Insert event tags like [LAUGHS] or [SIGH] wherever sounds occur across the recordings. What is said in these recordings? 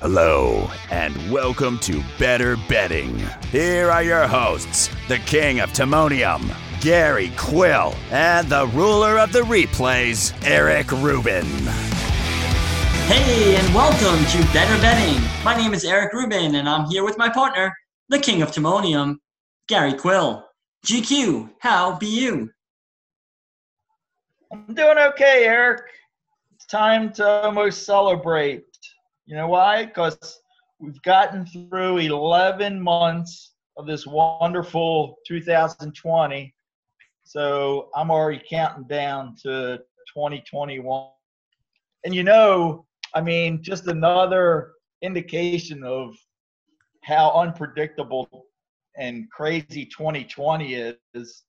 Hello, and welcome to Better Betting. Here are your hosts, the king of Timonium, Gary Quill, and the ruler of the replays, Eric Rubin. Hey, and welcome to Better Betting. My name is Eric Rubin, and I'm here with my partner, the king of Timonium, Gary Quill. GQ, how be you? I'm doing okay, Eric. It's time to almost celebrate. You know why? Because we've gotten through 11 months of this wonderful 2020. So I'm already counting down to 2021. And you know, I mean, just another indication of how unpredictable and crazy 2020 is.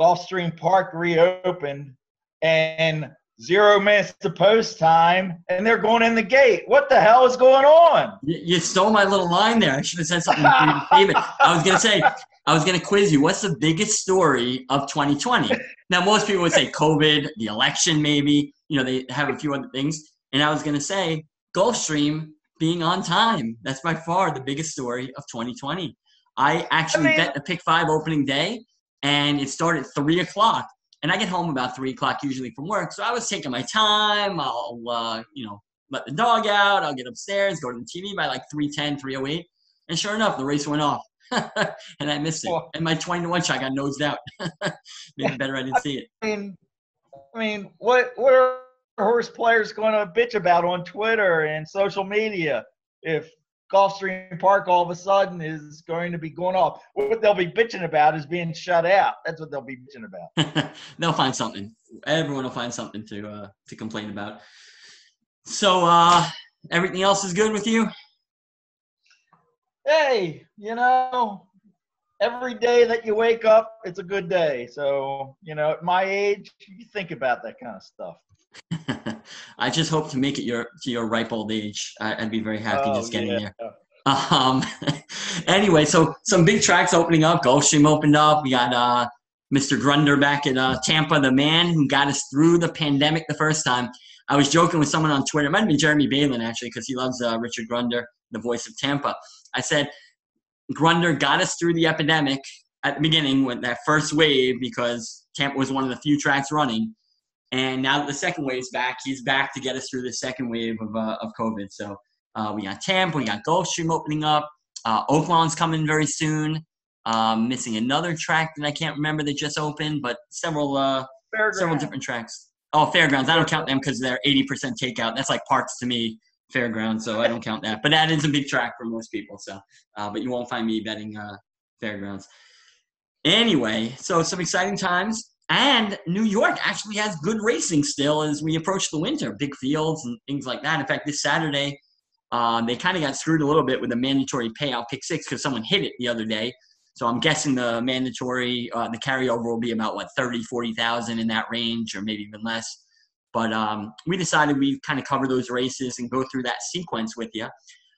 Gulfstream Park reopened and zero minutes to post time, and they're going in the gate. What the hell is going on? You, you stole my little line there. I should have said something David. [LAUGHS] I was going to say, I was going to quiz you. What's the biggest story of 2020? Now, most people would say COVID, the election, maybe. You know, they have a few other things. And I was going to say Gulfstream being on time. That's by far the biggest story of 2020. I actually I mean, bet the pick five opening day, and it started three o'clock and I get home about three o'clock usually from work. So I was taking my time. I'll, uh, you know, let the dog out. I'll get upstairs, go to the TV by like 310, 308. And sure enough, the race went off. [LAUGHS] and I missed it. And my 20 to 1 shot got nosed out. [LAUGHS] Maybe better I didn't see it. I mean, I mean, what, what are horse players going to bitch about on Twitter and social media if Gulfstream Park all of a sudden is going to be going off. What they'll be bitching about is being shut out. That's what they'll be bitching about. [LAUGHS] they'll find something. Everyone will find something to uh, to complain about. So uh, everything else is good with you? Hey, you know, every day that you wake up, it's a good day. So, you know, at my age, you think about that kind of stuff. [LAUGHS] I just hope to make it your to your ripe old age. I, would be very happy oh, just getting yeah. there. Um, [LAUGHS] anyway, so some big tracks opening up. Gulfstream opened up. We got uh, Mr. Grunder back at uh, Tampa, the man who got us through the pandemic the first time. I was joking with someone on Twitter. It might have been Jeremy Balin actually, because he loves uh, Richard Grunder, the voice of Tampa. I said Grunder got us through the epidemic at the beginning with that first wave because Tampa was one of the few tracks running and now that the second wave is back, he's back to get us through the second wave of, uh, of COVID. So uh, we got Tampa, we got Gulfstream opening up. Uh, Oaklawn's coming very soon. Um, missing another track that I can't remember that just opened, but several uh, several different tracks. Oh, Fairgrounds. I don't count them because they're 80% takeout. That's like parks to me, Fairgrounds, so I don't count that. But that is a big track for most people. So, uh, but you won't find me betting uh, Fairgrounds. Anyway, so some exciting times. And New York actually has good racing still as we approach the winter, big fields and things like that. In fact, this Saturday, uh, they kind of got screwed a little bit with the mandatory payout pick six because someone hit it the other day. So I'm guessing the mandatory, uh, the carryover will be about what 30, 40,000 in that range, or maybe even less. But um, we decided we'd kind of cover those races and go through that sequence with you.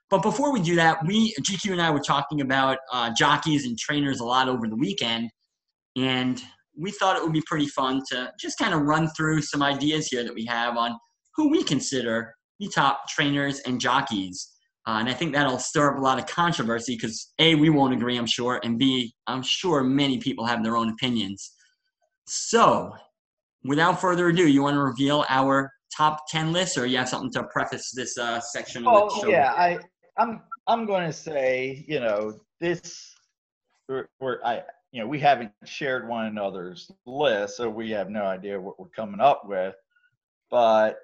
But before we do that, we GQ and I were talking about uh, jockeys and trainers a lot over the weekend, and we thought it would be pretty fun to just kind of run through some ideas here that we have on who we consider the top trainers and jockeys. Uh, and I think that'll stir up a lot of controversy because A, we won't agree, I'm sure, and B, I'm sure many people have their own opinions. So, without further ado, you want to reveal our top 10 list or you have something to preface this uh, section oh, yeah, I, I'm, I'm going to say, you know, this, we're, we're, I, you know, we haven't shared one another's list, so we have no idea what we're coming up with. But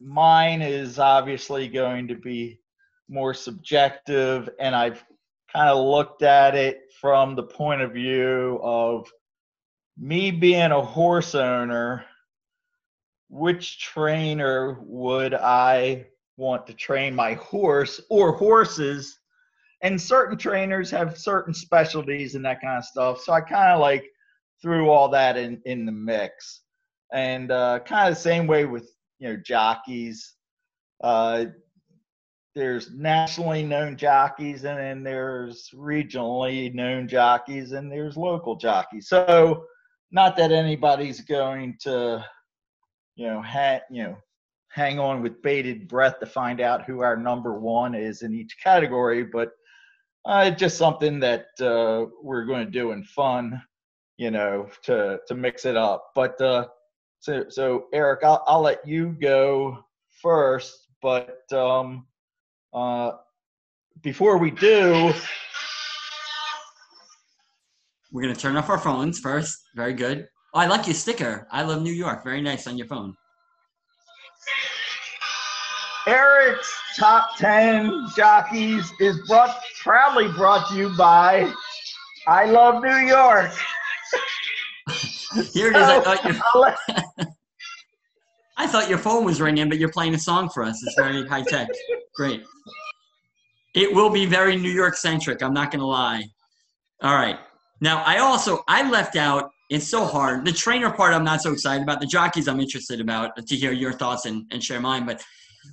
mine is obviously going to be more subjective, and I've kind of looked at it from the point of view of me being a horse owner. Which trainer would I want to train my horse or horses and certain trainers have certain specialties and that kind of stuff. So I kind of like threw all that in in the mix, and uh, kind of the same way with you know jockeys. Uh, there's nationally known jockeys, and then there's regionally known jockeys, and there's local jockeys. So not that anybody's going to you know ha- you know hang on with bated breath to find out who our number one is in each category, but uh, just something that uh, we're going to do in fun, you know, to to mix it up. But uh, so so Eric, I'll, I'll let you go first, but um, uh, before we do, we're gonna turn off our phones first. Very good. Oh, I like your sticker. I love New York. Very nice on your phone. Eric's top 10 jockeys is brought proudly brought to you by I Love New York. Here it is. I thought, your, [LAUGHS] I thought your phone was ringing, but you're playing a song for us. It's very high tech. Great. It will be very New York centric. I'm not going to lie. All right. Now, I also I left out. It's so hard. The trainer part, I'm not so excited about. The jockeys, I'm interested about to hear your thoughts and, and share mine. But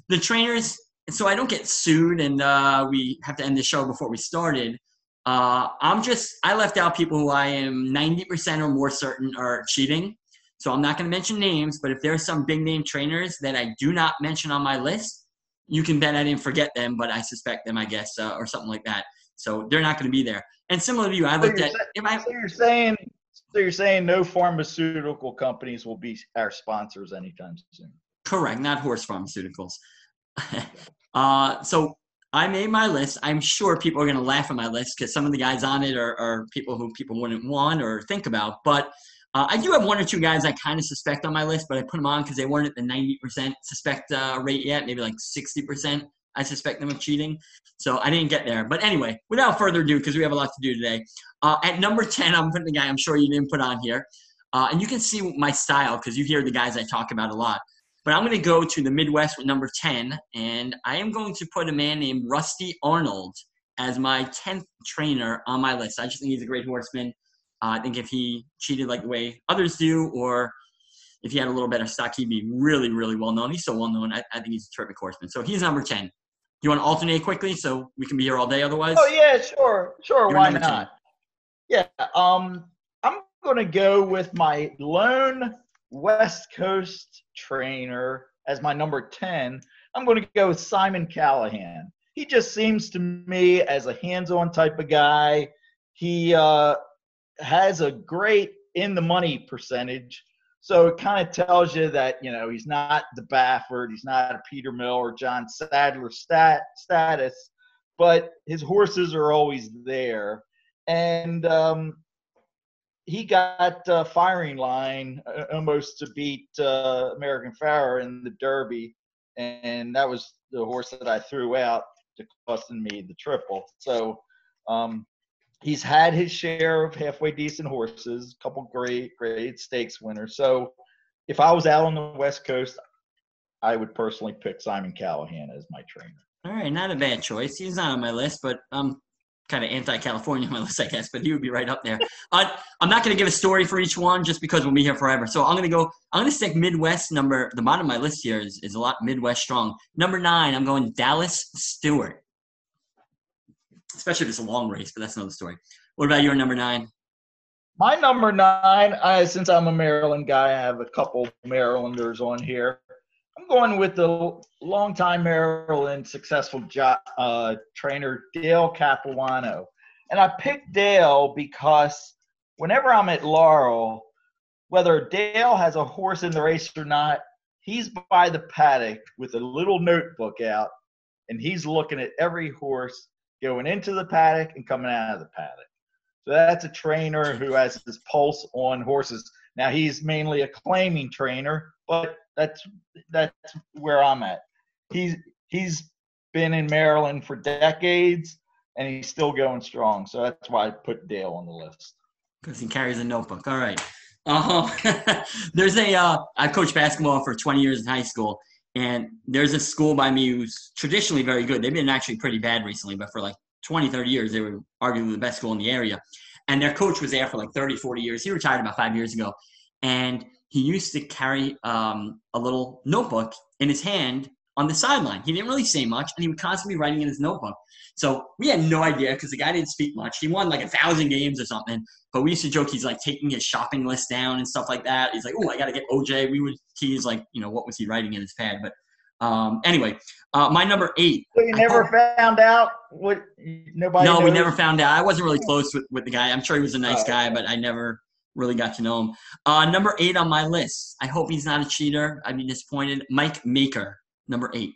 the trainers, so I don't get sued and uh, we have to end the show before we started. Uh, I'm just, I left out people who I am 90% or more certain are cheating. So I'm not going to mention names, but if there's some big name trainers that I do not mention on my list, you can bet I didn't forget them, but I suspect them, I guess, uh, or something like that. So they're not going to be there. And similar to you, I looked so at. if I, so you're saying, so you're saying no pharmaceutical companies will be our sponsors anytime soon. Correct, not horse pharmaceuticals. [LAUGHS] uh, so I made my list. I'm sure people are going to laugh at my list because some of the guys on it are, are, people who people wouldn't want or think about. But uh, I do have one or two guys I kind of suspect on my list, but I put them on because they weren't at the 90% suspect uh, rate yet, maybe like 60%. I suspect them of cheating. So I didn't get there. But anyway, without further ado, because we have a lot to do today, uh, at number 10, I'm putting the guy I'm sure you didn't put on here. Uh, and you can see my style because you hear the guys I talk about a lot. But I'm going to go to the Midwest with number 10, and I am going to put a man named Rusty Arnold as my 10th trainer on my list. I just think he's a great horseman. Uh, I think if he cheated like the way others do, or if he had a little better stock, he'd be really, really well known. He's so well known. I, I think he's a terrific horseman. So he's number 10. You want to alternate quickly so we can be here all day otherwise? Oh, yeah, sure. Sure. You're why not? 10. Yeah. Um, I'm going to go with my lone West Coast trainer as my number 10, I'm going to go with Simon Callaghan. He just seems to me as a hands on type of guy. He uh, has a great in the money percentage. So it kind of tells you that, you know, he's not the Baffert, he's not a Peter Mill or John Sadler stat, status, but his horses are always there. And um, he got uh, firing line uh, almost to beat uh, American Pharoah in the Derby, and that was the horse that I threw out to costing me the triple. So um, he's had his share of halfway decent horses, a couple great great stakes winners. So if I was out on the West Coast, I would personally pick Simon Callaghan as my trainer. All right, not a bad choice. He's not on my list, but um, kind of anti-California on [LAUGHS] my list, I guess, but he would be right up there. Uh, I'm not going to give a story for each one just because we'll be here forever. So I'm going to go. I'm going to stick Midwest number. The bottom of my list here is, is a lot Midwest strong. Number nine, I'm going Dallas Stewart. Especially if it's a long race, but that's another story. What about your number nine? My number nine, I, since I'm a Maryland guy, I have a couple Marylanders on here. I'm going with the longtime Maryland successful jo- uh, trainer Dale Capuano. And I picked Dale because whenever I'm at Laurel, whether Dale has a horse in the race or not, he's by the paddock with a little notebook out and he's looking at every horse going into the paddock and coming out of the paddock. So that's a trainer who has his pulse on horses. Now he's mainly a claiming trainer, but that's that's where I'm at. He's he's been in Maryland for decades and he's still going strong. So that's why I put Dale on the list. Because he carries a notebook. All right. Uh, [LAUGHS] there's a uh, I coached basketball for 20 years in high school, and there's a school by me who's traditionally very good. They've been actually pretty bad recently, but for like 20, 30 years, they were arguably the best school in the area. And their coach was there for like 30, 40 years. He retired about five years ago. And he used to carry um, a little notebook in his hand on the sideline. He didn't really say much, and he was constantly writing in his notebook. So we had no idea because the guy didn't speak much. He won like a thousand games or something. But we used to joke he's like taking his shopping list down and stuff like that. He's like, "Oh, I got to get OJ." We would tease like, you know, what was he writing in his pad? But Um, anyway, uh, my number eight. So you never found out what nobody. No, knows? we never found out. I wasn't really close with, with the guy. I'm sure he was a nice oh, guy, but I never really got to know him. Uh, number eight on my list. I hope he's not a cheater. I'd be disappointed. Mike Maker, number eight.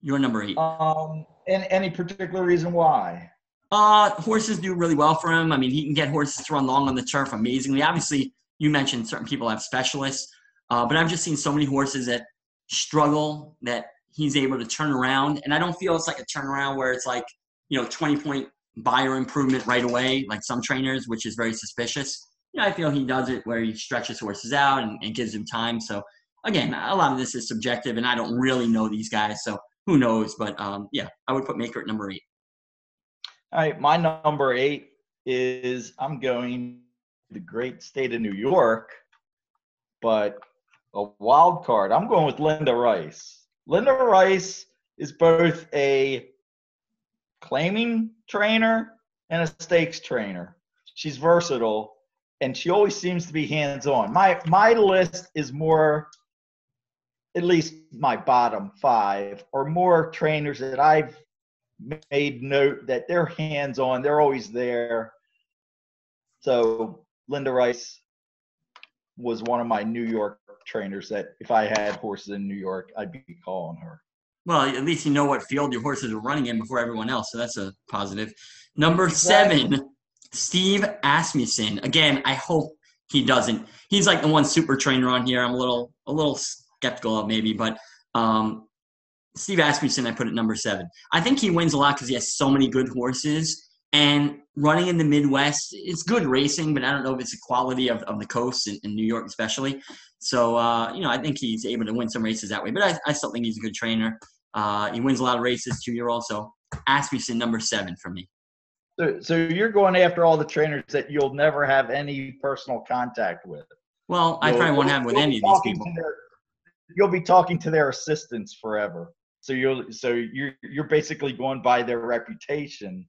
Your number eight. Um, and any particular reason why? Uh, horses do really well for him. I mean, he can get horses to run long on the turf amazingly. Obviously, you mentioned certain people have specialists, uh, but I've just seen so many horses that struggle that he's able to turn around. And I don't feel it's like a turnaround where it's like, you know, 20 point Beyer improvement right away, like some trainers, which is very suspicious. You know, I feel he does it where he stretches horses out and, and gives them time. So again, a lot of this is subjective, and I don't really know these guys, so who knows? But um, yeah, I would put Maker at number eight. All right, my number eight is I'm going to the great state of New York, but a wild card. I'm going with Linda Rice. Linda Rice is both a claiming trainer and a stakes trainer. She's versatile and she always seems to be hands on. My my list is more at least my bottom 5 or more trainers that I've made note that they're hands on, they're always there. So Linda Rice was one of my New York trainers that if I had horses in New York, I'd be calling her. Well, at least you know what field your horses are running in before everyone else, so that's a positive. Number exactly. seven, Steve Asmussen. Again, I hope he doesn't. He's like the one super trainer on here. I'm a little a little skeptical of maybe, but um, Steve Asmussen, I put at number seven. I think he wins a lot because he has so many good horses. And running in the Midwest, it's good racing, but I don't know if it's the quality of, of the coast in, in New York, especially. So, uh, you know, I think he's able to win some races that way. But I, I still think he's a good trainer. Uh, he wins a lot of races, two year old. So, Asmussen, number seven for me. So, so you're going after all the trainers that you'll never have any personal contact with. Well, I probably won't have with any of these people. Their, you'll be talking to their assistants forever. So you'll so you're you're basically going by their reputation.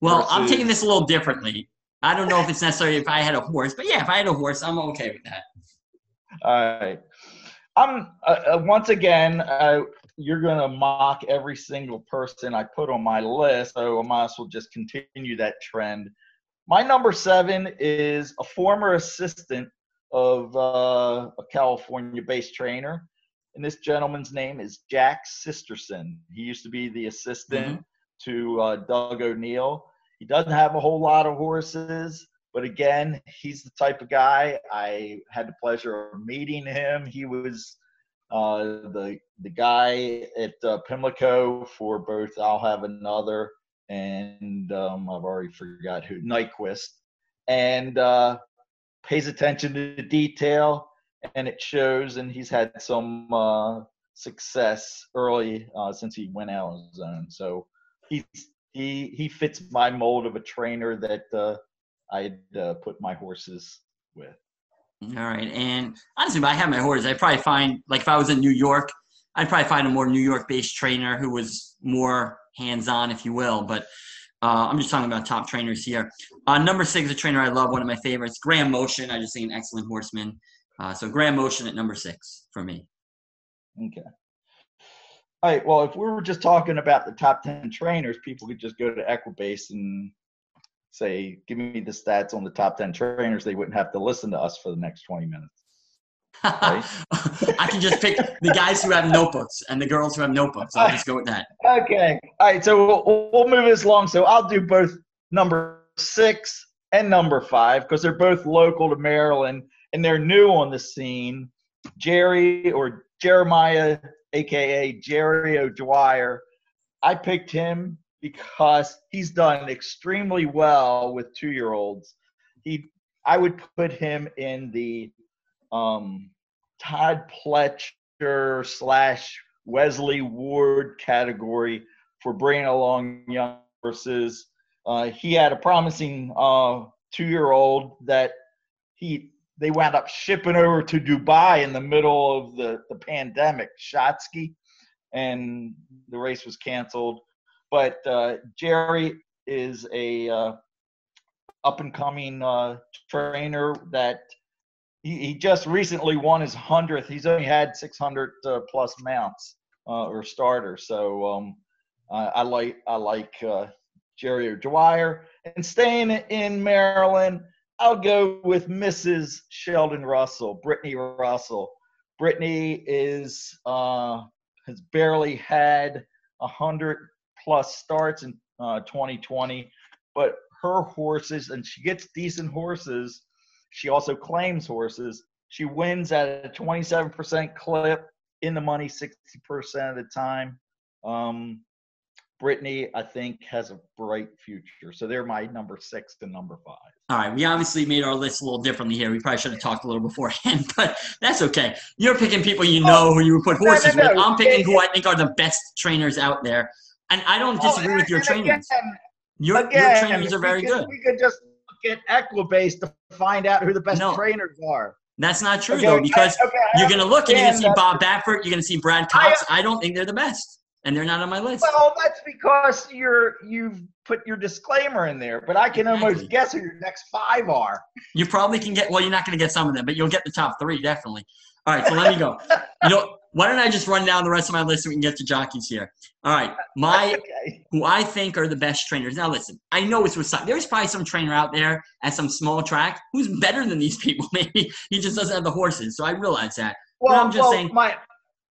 Well, versus... I'm taking this a little differently. I don't know if it's necessary if I had a horse, but yeah, if I had a horse, I'm okay with that. All right. I'm uh, uh, once again. Uh, you're going to mock every single person I put on my list, so I might as well just continue that trend. My number seven is a former assistant of uh, a California-based trainer and this gentleman's name is Jack Sisterson. He used to be the assistant mm-hmm. to uh, Doug O'Neill. He doesn't have a whole lot of horses, but again, he's the type of guy. I had the pleasure of meeting him. He was uh, the the guy at uh, Pimlico for both. I'll have another, and um, I've already forgot who Nyquist, and uh, pays attention to the detail and it shows. And he's had some uh, success early uh, since he went out on his own. So he's he he fits my mold of a trainer that uh, I'd uh, put my horses with. All right, and honestly, if I had my horses, I'd probably find like if I was in New York, I'd probably find a more New York-based trainer who was more hands-on, if you will. But uh, I'm just talking about top trainers here. Uh, number six, a trainer I love, one of my favorites, Graham Motion. I just think an excellent horseman. Uh, so Graham Motion at number six for me. Okay. All right. Well, if we were just talking about the top 10 trainers, people could just go to Equibase and say, give me the stats on the top 10 trainers. They wouldn't have to listen to us for the next 20 minutes. Right? [LAUGHS] I can just pick the guys who have notebooks and the girls who have notebooks. I'll just go with that. [LAUGHS] Okay. All right. So we'll, we'll move this along. So I'll do both number six and number five because they're both local to Maryland and they're new on the scene. Jerry or Jeremiah, aka Jerry O'Dwyer, I picked him because he's done extremely well with two-year-olds. He, I would put him in the um, Todd Pletcher slash Wesley Ward category for bringing along young horses. Uh, he had a promising uh, two-year-old that he they wound up shipping over to Dubai in the middle of the, the pandemic, Shotski, and the race was canceled. But uh, Jerry is a uh, up and coming uh, trainer that he, he just recently won his hundredth. He's only had 600 uh, plus mounts uh, or starters. So um, I, like I like uh, Jerry Dwyer. And staying in Maryland, I'll go with Mrs. Sheldon Russell, Brittany Russell. Brittany is uh, has barely had a hundred plus starts in uh, 2020, but her horses, and she gets decent horses. She also claims horses. She wins at a 27% clip in the money 60% of the time. Um, Brittany, I think, has a bright future. So they're my number six and number five. All right. We obviously made our list a little differently here. We probably should have talked a little beforehand, [LAUGHS] but that's okay. You're picking people you know oh, who you would put horses no, no, no. with. I'm picking who I think are the best trainers out there. And I don't oh, disagree oh, with your trainers. Again, your, again, your trainers are very could, good. We could just look at Equibase to find out who the best no. trainers are. That's not true okay, though, because I, okay, you're going to look and you're going to see Bob Baffert, you're going to see Brad Cox. I, I don't think they're the best and they're not on my list. Well, that's because you're you've put your disclaimer in there, but I can exactly. almost guess who your next five are. You probably can get well, you're not going to get some of them, but you'll get the top three definitely. All right, so let me go. You know, why don't I just run down the rest of my list so we can get to jockeys here? All right, my [LAUGHS] okay. who I think are the best trainers. Now listen, I know it's with some. There's probably some trainer out there at some small track who's better than these [LAUGHS] people. Maybe he just doesn't have the horses. So I realize that. Well, but I'm just well, saying. My,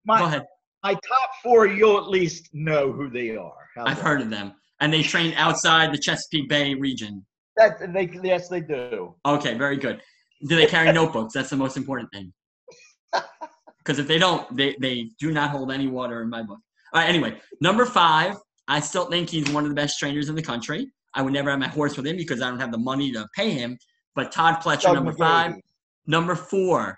my, go ahead my top four, you'll at least know who they are. How's I've heard of them, and they train outside the Chesapeake Bay region. That they yes they do. Okay, very good. Do they carry notebooks? That's the most important thing. [LAUGHS] Because if they don't, they they do not hold any water in my book. All right. Anyway, number five, I still think he's one of the best trainers in the country. I would never have my horse with him because I don't have the money to pay him. But Todd Pletcher, Doug number McGee. five. Number four,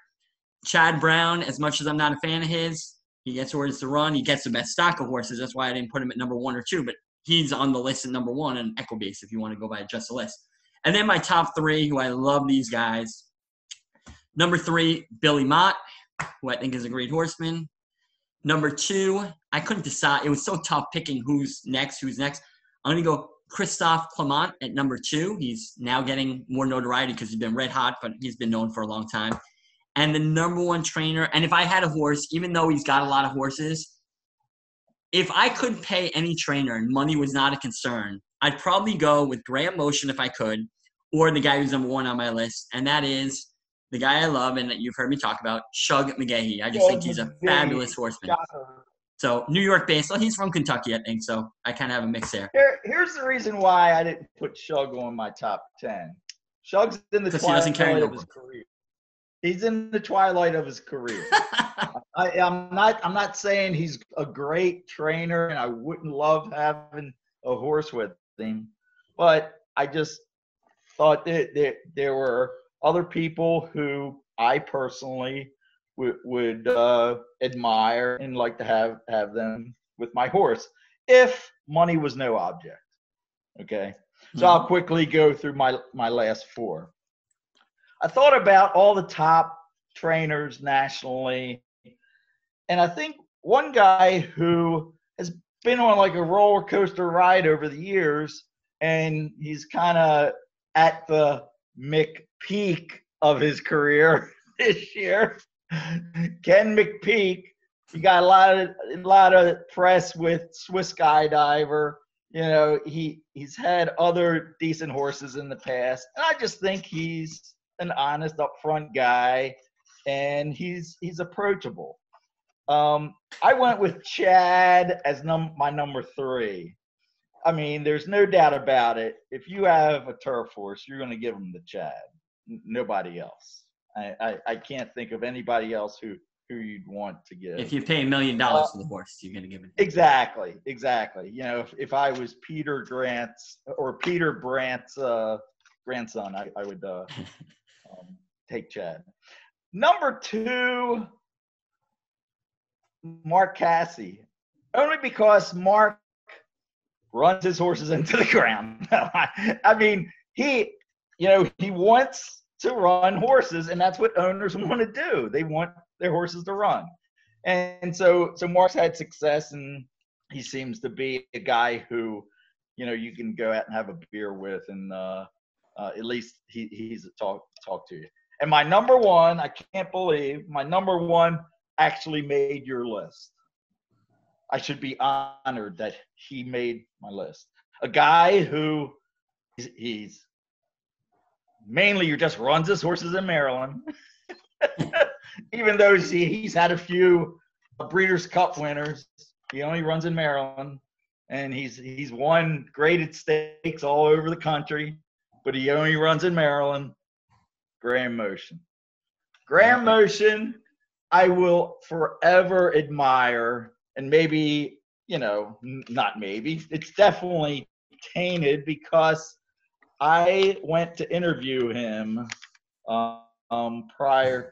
Chad Brown. As much as I'm not a fan of his, he gets orders to run. He gets the best stock of horses. That's why I didn't put him at number one or two, but he's on the list at number one in Equibase if you want to go by just a list. And then my top three, who I love these guys. Number three, Billy Mott, who I think is a great horseman. Number two, I couldn't decide. It was so tough picking who's next, who's next. I'm going to go Christophe Clement at number two. He's now getting more notoriety because he's been red hot, but he's been known for a long time and the number one trainer. And if I had a horse, even though he's got a lot of horses, if I could pay any trainer and money was not a concern, I'd probably go with Graham Motion if I could, or the guy who's number one on my list, and that is the guy I love and that you've heard me talk about, Shug McGaughey. I just Shug think he's a fabulous horseman. So New York based. Well, he's from Kentucky, I think. So I kind of have a mix there. Here, here's the reason why I didn't put Shug on my top ten. Shug's in the twilight of his career he's in the twilight of his career. [LAUGHS] I, am not. I'm not saying he's a great trainer, and I wouldn't love having a horse with him, but I just thought that, that there were other people who I personally would, would uh, admire and like to have have them with my horse if money was no object. Okay, so mm-hmm. I'll quickly go through my my last four. I thought about all the top trainers nationally, and I think one guy who has been on like a roller coaster ride over the years, and he's kind of at the McPeak of his career [LAUGHS] this year. Ken McPeek, he got a lot of a lot of press with Swiss Skydiver. You know, he he's had other decent horses in the past, and I just think he's an honest, upfront guy, and he's he's approachable. Um, I went with Chad as num- my number three. I mean, there's no doubt about it. If you have a turf horse, you're going to give him the Chad. N- nobody else. I, I, I can't think of anybody else who who you'd want to give. If you pay a million dollars for the horse, you're going to give it. Exactly, exactly. You know, if, if I was Peter Grant's or Peter Brant's uh, grandson, I, I would uh, [LAUGHS] take Chad. Number two, Mark Casse. Only because Mark runs his horses into the ground. [LAUGHS] I mean, he, you know, he wants to run horses, and that's what owners want to do. They want their horses to run. And so, so Mark's had success, and he seems to be a guy who, you know, you can go out and have a beer with, and uh, uh, at least he, he's a talk talk to you. And my number one, I can't believe my number one actually made your list. I should be honored that he made my list. A guy who he's, he's mainly just runs his horses in Maryland. [LAUGHS] Even though he, he's had a few Breeders' Cup winners, he only runs in Maryland, and he's he's won graded stakes all over the country, but he only runs in Maryland. Graham Motion. Graham Motion, I will forever admire, and maybe you know, not maybe, it's definitely tainted because I went to interview him um, prior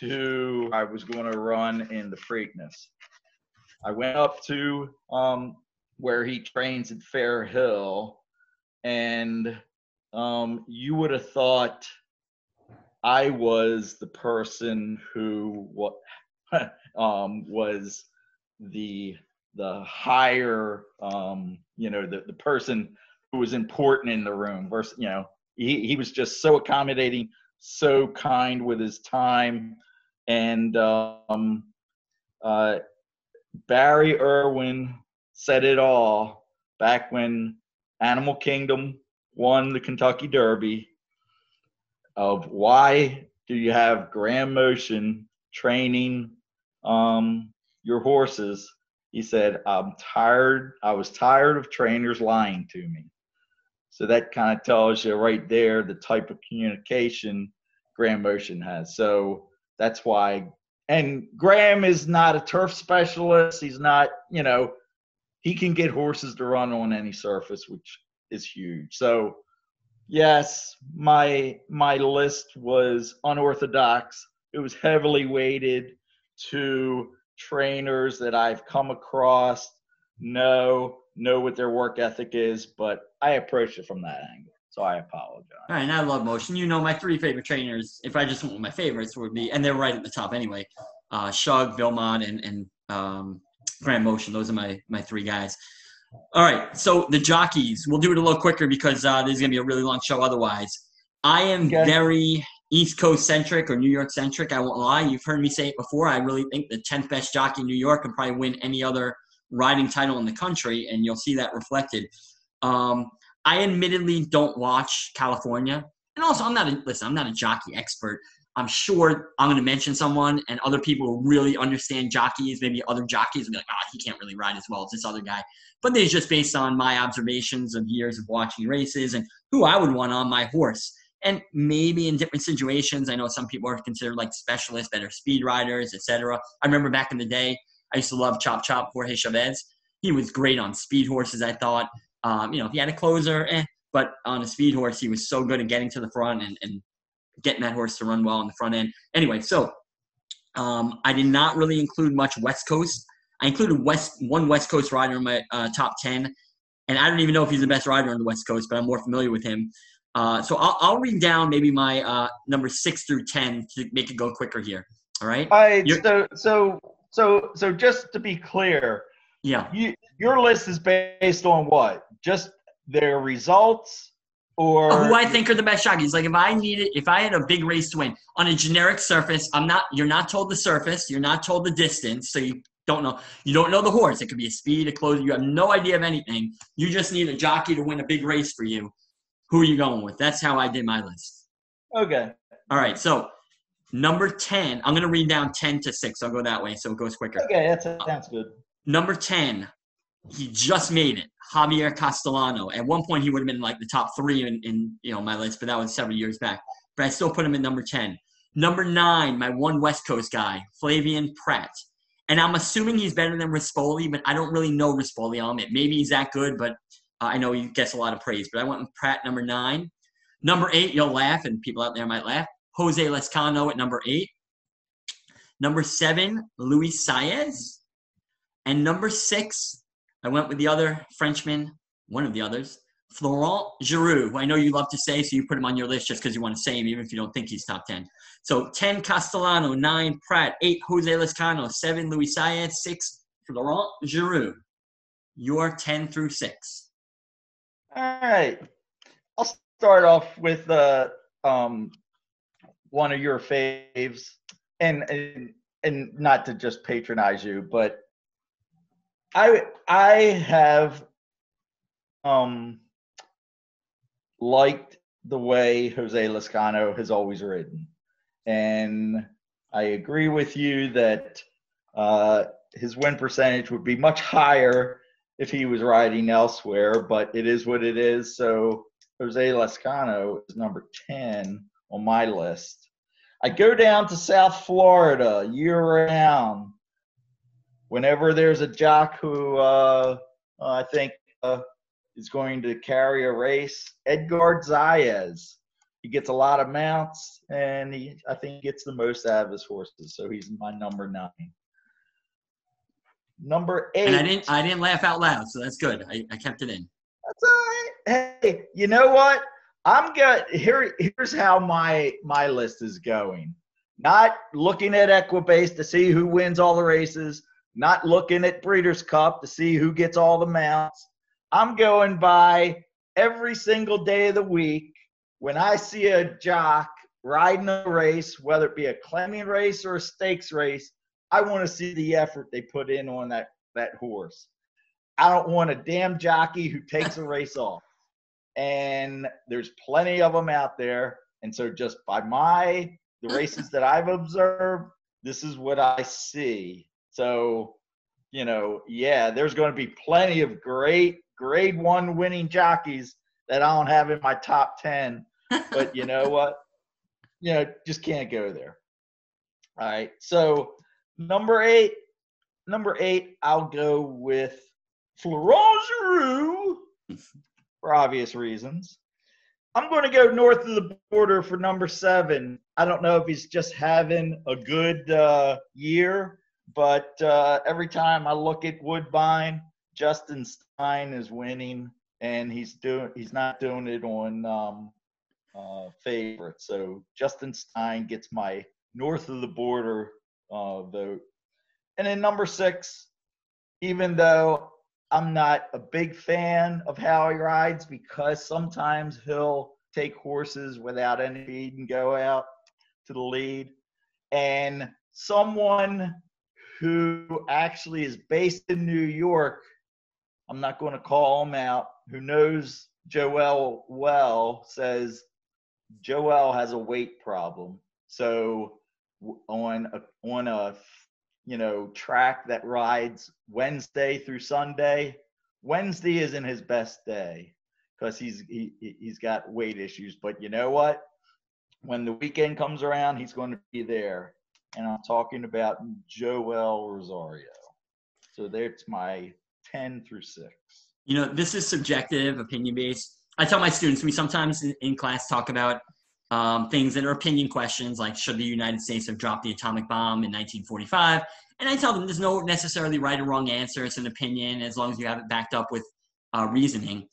to I was going to run in the Preakness. I went up to um, where he trains at Fair Hill, and um, you would have thought I was the person who what [LAUGHS] um, was the the higher um, you know the, the person who was important in the room versus you know he, he was just so accommodating so kind with his time and um, uh, barry irwin said it all back when animal kingdom won the kentucky derby of why do you have graham motion training um, your horses he said i'm tired i was tired of trainers lying to me so that kind of tells you right there the type of communication Graham Motion has. So that's why. And Graham is not a turf specialist. He's not, you know, he can get horses to run on any surface, which is huge. So yes, my my list was unorthodox. It was heavily weighted to trainers that I've come across, know know what their work ethic is, but I approach it from that angle. So I apologize. All right, and I love motion. You know, my three favorite trainers, if I just went with my favorites, would be, and they're right at the top anyway. Uh, Shug, Bill Mott, and and um, Graham Motion. Those are my my three guys. All right, so the jockeys. We'll do it a little quicker because uh, this is gonna be a really long show. Otherwise, I am okay. very East Coast centric or New York centric. I won't lie. You've heard me say it before. I really think the 10th best jockey in New York can probably win any other riding title in the country, and you'll see that reflected. Um, I admittedly don't watch California, and also I'm not a listen. I'm not a jockey expert. I'm sure I'm going to mention someone, and other people who really understand jockeys, maybe other jockeys, will be like, "Oh, he can't really ride as well as this other guy." But it's just based on my observations of years of watching races and who I would want on my horse. And maybe in different situations, I know some people are considered like specialists are speed riders, etc. I remember back in the day, I used to love Chop Chop Jorge Chavez. He was great on speed horses, I thought. Um, you know, if he had a closer, eh, but on a speed horse, he was so good at getting to the front and, and getting that horse to run well on the front end. Anyway, so um, I did not really include much West Coast. I included West one West Coast rider in my uh, top ten, and I don't even know if he's the best rider on the West Coast, but I'm more familiar with him. Uh, so I'll, I'll, read down maybe my uh, number six through ten to make it go quicker here. All right. All right. so so so so just to be clear, yeah, you, your list is based on what? Just their results, or who I think are the best jockeys. Like if I needed, if I had a big race to win on a generic surface, I'm not. You're not told the surface. You're not told the distance, so you don't know. You don't know the horse. It could be a speed, a closer. You have no idea of anything. You just need a jockey to win a big race for you. Who are you going with? That's how I did my list. Okay. All right. So Number 10, I'm going to read down 10 to 6. I'll go that way so it goes quicker. Okay, that sounds good. Number 10, he just made it. Javier Castellano. At one point, he would have been like the top three in, in you know my list, but that was several years back. But I still put him in number 10. Number nine, my one West Coast guy, Flavien Prat. And I'm assuming he's better than Rispoli, but I don't really know Rispoli on it. Maybe he's that good, but uh, I know he gets a lot of praise. But I went with Prat number nine. Number eight, you'll laugh, and people out there might laugh. Jose Lezcano at number eight. Number seven, Luis Saez. And number six, I went with the other Frenchman, one of the others, Florent Geroux, who I know you love to say, so you put him on your list just because you want to say him, even if you don't think he's top 10. So 10, Castellano, 9, Prat, 8, Jose Lezcano, 7, Luis Saez, 6, Florent Geroux. Your 10 through 6. All right. I'll start off with uh, um, one of your faves, and, and and not to just patronize you, but I I have um liked the way Jose Lezcano has always ridden, and I agree with you that uh, his win percentage would be much higher if he was riding elsewhere, but it is what it is. So Jose Lezcano is number 10 on my list. I go down to South Florida year round. Whenever there's a jock who uh, I think uh, is going to carry a race, Edgar Zayas. He gets a lot of mounts, and he I think gets the most out of his horses. So he's my number nine. Number eight. And I didn't I didn't laugh out loud, so that's good. I, I kept it in. That's all right. Hey, you know what? I'm good. Here, here's how my my list is going. Not looking at Equibase to see who wins all the races. Not looking at Breeders' Cup to see who gets all the mounts. I'm going by every single day of the week when I see a jock riding a race, whether it be a claiming race or a stakes race, I want to see the effort they put in on that that horse. I don't want a damn jockey who takes a race [LAUGHS] off. And there's plenty of them out there. And so just by my the races that I've observed, this is what I see. So, you know, yeah, there's going to be plenty of great grade 1 winning jockeys that I don't have in my top 10. But you know [LAUGHS] what? You know, just can't go there. All right. So, Number eight, number eight, I'll go with Florent Geroux for obvious reasons. I'm going to go north of the border for number seven. I don't know if he's just having a good uh, year, but uh, every time I look at Woodbine, Justin Stein is winning, and he's doing he's not doing it on um, uh, favorite. So Justin Stein gets my north of the border uh, vote. And then number six, even though I'm not a big fan of how he rides because sometimes he'll take horses without any feed and go out to the lead. And someone who actually is based in New York, I'm not going to call him out, who knows Joel well, says Joel has a weight problem. So on a on a you know track that rides Wednesday through Sunday. Wednesday isn't his best day because he's he he's got weight issues. But you know what? When the weekend comes around, he's going to be there. And I'm talking about Joel Rosario. So there's my 10 through 6. You know, this is subjective, opinion based. I tell my students, we sometimes in, in class talk about um, things that are opinion questions, like should the United States have dropped the atomic bomb in 1945? And I tell them there's no necessarily right or wrong answer. It's an opinion as long as you have it backed up with uh, reasoning.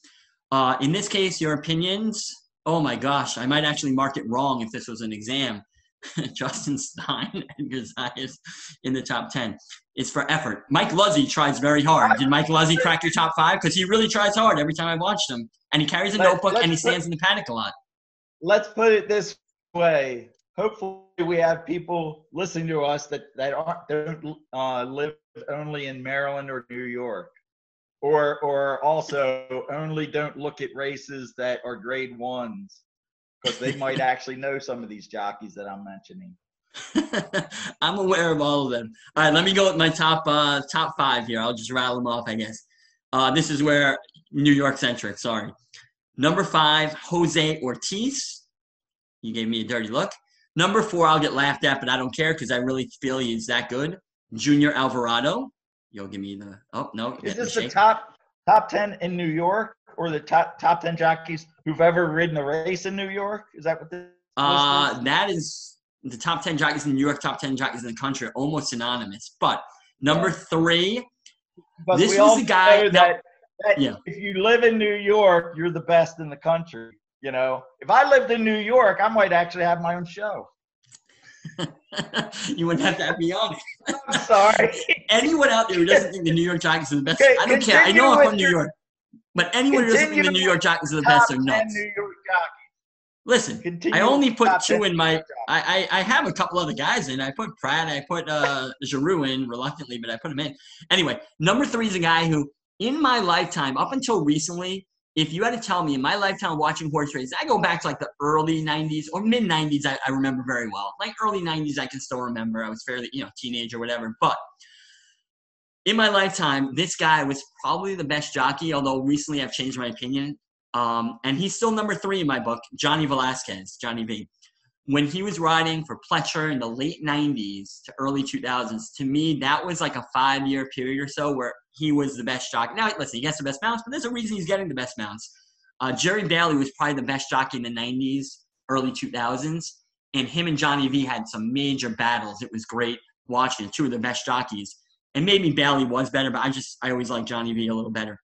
Uh, in this case, your opinions, oh my gosh, I might actually mark it wrong if this was an exam. [LAUGHS] Justin Stein [LAUGHS] and Gonzalez in the top 10 is for effort. Mike Luzzi tries very hard. Did Mike Luzzi crack your top five? Because he really tries hard every time I've watched him. And he carries a notebook and he stands in the paddock a lot let's put it this way. Hopefully, we have people listening to us that that aren't don't uh, live only in Maryland or New York, or or also only don't look at races that are grade ones, because they might actually know some of these jockeys that I'm mentioning. [LAUGHS] I'm aware of all of them. All right, let me go with my top uh, top five here. I'll just rattle them off, I guess. Uh, this is where New York centric. Sorry. Number five, Jose Ortiz. You gave me a dirty look. Number four, I'll get laughed at, but I don't care because I really feel he's that good. Junior Alvarado. You'll give me the. Oh no! Is this the, the top top ten in New York or the top top ten jockeys who've ever ridden a race in New York? Is that what this? Uh, that is the top ten jockeys in New York, top ten jockeys in the country, almost synonymous. But number three, but this was the guy that, that, that yeah. if you live in New York, you're the best in the country. You know, if I lived in New York, I might actually have my own show. [LAUGHS] you wouldn't have to have me on it. I'm sorry. [LAUGHS] anyone out there who doesn't think the New York Giants are the best, okay, I don't care. I know I'm from New York, but anyone who doesn't think the New York Giants are the best, are nuts. New York Giants. Listen, Continue I only put two in my. I, I, I have a couple other guys in. I put Prat. I put uh Geroux in reluctantly, but I put him in anyway. Number three is a guy who, in my lifetime, up until recently, if you had to tell me in my lifetime watching horse races, I go back to like the early 90s or mid 90s, I, I, remember very well. Like early 90s, I can still remember. I was fairly, you know, teenage or whatever. But in my lifetime, this guy was probably the best jockey, although recently I've changed my opinion. Um, and he's still number three in my book, Johnny Velazquez, Johnny V. When he was riding for Pletcher in the late 90s to early 2000s, to me, that was like a five year period or so where he was the best jockey. Now, listen, he gets the best mounts, but there's a reason he's getting the best mounts. Uh, Jerry Bailey was probably the best jockey in the 90s, early 2000s, and him and Johnny V had some major battles. It was great watching two of the best jockeys. And maybe Bailey was better, but I just I always like Johnny V a little better.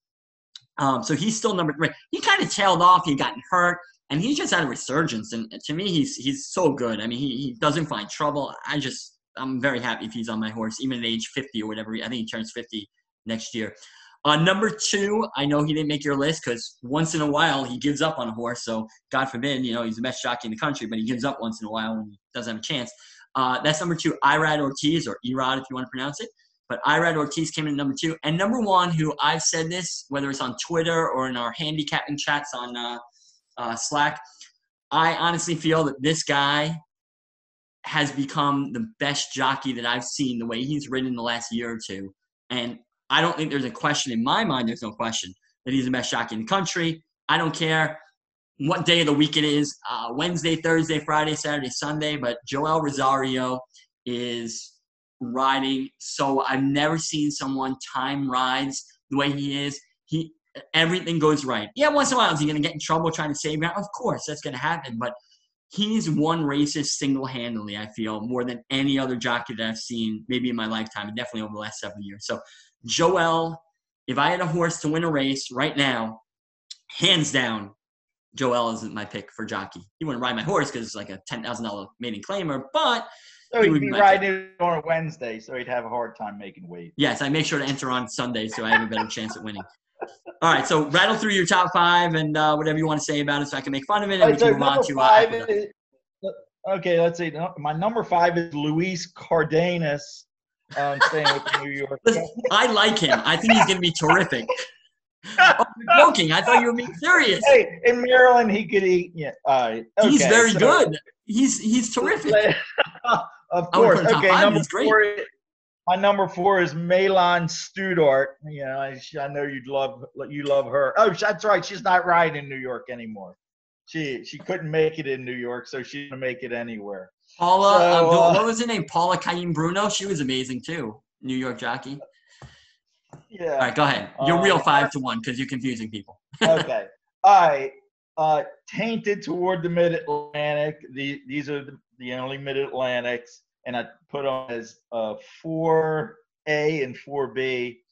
Um, so he's still number three. He kind of tailed off. He got hurt, and he's just had a resurgence. And to me, he's he's so good. I mean, he, he doesn't find trouble. I just I'm very happy if he's on my horse, even at age 50 or whatever. I think he turns 50 next year. Uh, number two, I know he didn't make your list because once in a while he gives up on a horse. So God forbid, you know, he's the best jockey in the country, but he gives up once in a while when he doesn't have a chance. Uh, that's number two, Irad Ortiz or Erod if you want to pronounce it. But Irad Ortiz came in number two. And number one, who I've said this, whether it's on Twitter or in our handicapping chats on uh, uh, Slack, I honestly feel that this guy has become the best jockey that I've seen the way he's ridden in the last year or two. And I don't think there's a question in my mind. There's no question that he's the best jockey in the country. I don't care what day of the week it is uh, Wednesday, Thursday, Friday, Saturday, Sunday. But Joel Rosario is riding. So I've never seen someone time rides the way he is. He everything goes right. Yeah, once in a while is he going to get in trouble trying to save ground? Of course, that's going to happen. But he's won races single handedly. I feel more than any other jockey that I've seen, maybe in my lifetime, and definitely over the last seven years. So Joel, if I had a horse to win a race right now, hands down, Joel isn't my pick for jockey. He wouldn't ride my horse because it's like a ten thousand dollar maiden claimer, but so he'd be riding pick. on a Wednesday, so he'd have a hard time making weight. Yes, I make sure to enter on Sunday so I have a better chance at winning. All right, so rattle through your top five and uh, whatever you want to say about it, so I can make fun of it, and right, we can move on to. Uh, is, okay, let's see. My number five is Luis Cardenas um, staying with New York. I like him. I think he's going to be terrific. oh, [LAUGHS] joking. I thought you were being serious. Hey, in Maryland, he could eat. Yeah, okay, he's very so, good. He's he's terrific. [LAUGHS] of course. Okay, number four. My number four is Malin Studart. You know, I, I know you'd love you love her. Oh, that's right. She's not riding in New York anymore. She she couldn't make it in New York, so she's gonna make it anywhere. Paula, so, um, what was her name? Paula Caim Bruno. She was amazing too. New York jockey. Yeah. All right, go ahead. You're um, real five to one because you're confusing people. [LAUGHS] okay. All right. Uh, tainted toward the Mid Atlantic. The, these are the, the only Mid Atlantics, and I put them as uh, four A and four B. [LAUGHS]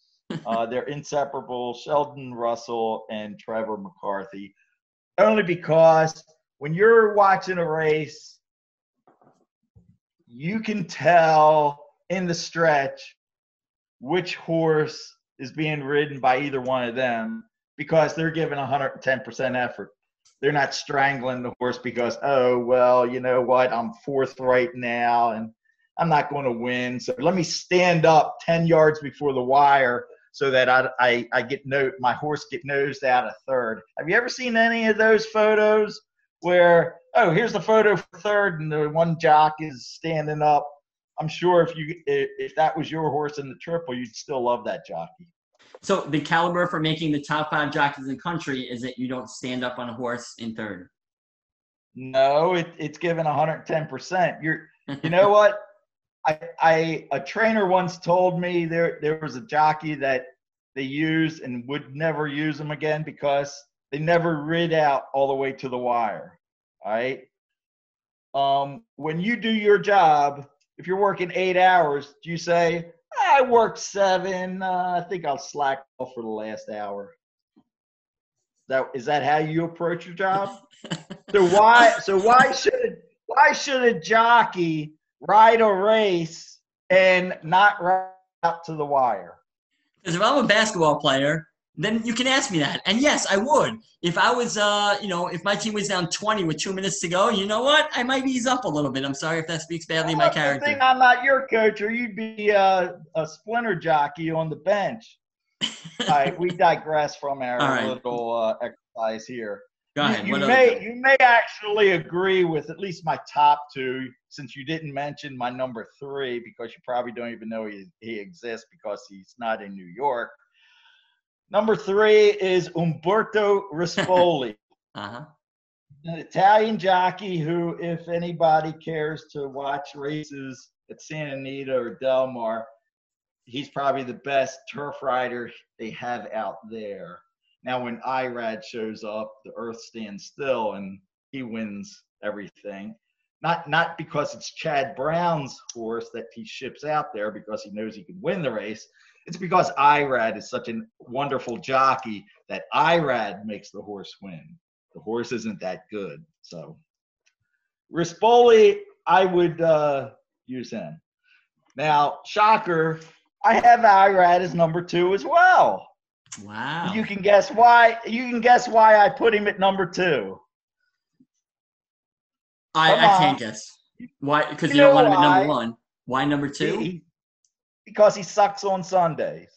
Uh, they're inseparable. Sheldon Russell and Trevor McCarthy. Only because when you're watching a race you can tell in the stretch which horse is being ridden by either one of them because they're giving 110% effort. They're not strangling the horse because, oh, well, you know what, I'm fourth right now and I'm not going to win. So let me stand up 10 yards before the wire so that I, I, I get no, my horse get nosed out a third. Have you ever seen any of those photos where oh here's the photo for third and the one jock is standing up? I'm sure if you if that was your horse in the triple you'd still love that jockey. So the caliber for making the top five jockeys in the country is that you don't stand up on a horse in third. No it, it's given 110% you're you know what I, I a trainer once told me there there was a jockey that they used and would never use them again because they never rid out all the way to the wire. All right. Um, when you do your job, if you're working eight hours, do you say, I worked seven, uh, I think I'll slack off for the last hour? That is that how you approach your job? [LAUGHS] so why so why should why should a jockey ride a race and not ride out to the wire? Because if I'm a basketball player then you can ask me that. And yes, I would. If I was, uh, you know, if my team was down 20 with two minutes to go, you know what? I might ease up a little bit. I'm sorry if that speaks badly of my character. Thing, I'm not your coach, or you'd be uh, a splinter jockey on the bench. [LAUGHS] All right, we digress from our right. little uh, exercise here. Go ahead. You, you may you may actually agree with at least my top two, since you didn't mention my number three because you probably don't even know he, he exists because he's not in New York. Number three is Umberto Rispoli. [LAUGHS] uh-huh. An Italian jockey who, if anybody cares to watch races at Santa Anita or Del Mar, he's probably the best turf rider they have out there. Now, when Irad shows up, the earth stands still and he wins everything. Not not because it's Chad Brown's horse that he ships out there because he knows he can win the race. It's because Irad is such a wonderful jockey that Irad makes the horse win. The horse isn't that good. So Rispoli, I would uh, use him. Now, shocker, I have Irad as number two as well. Wow. You can guess why. You can guess why I put him at number two. I, I can't guess. Why? Because you, you don't want him at number one. Why number two? He, because he sucks on Sundays.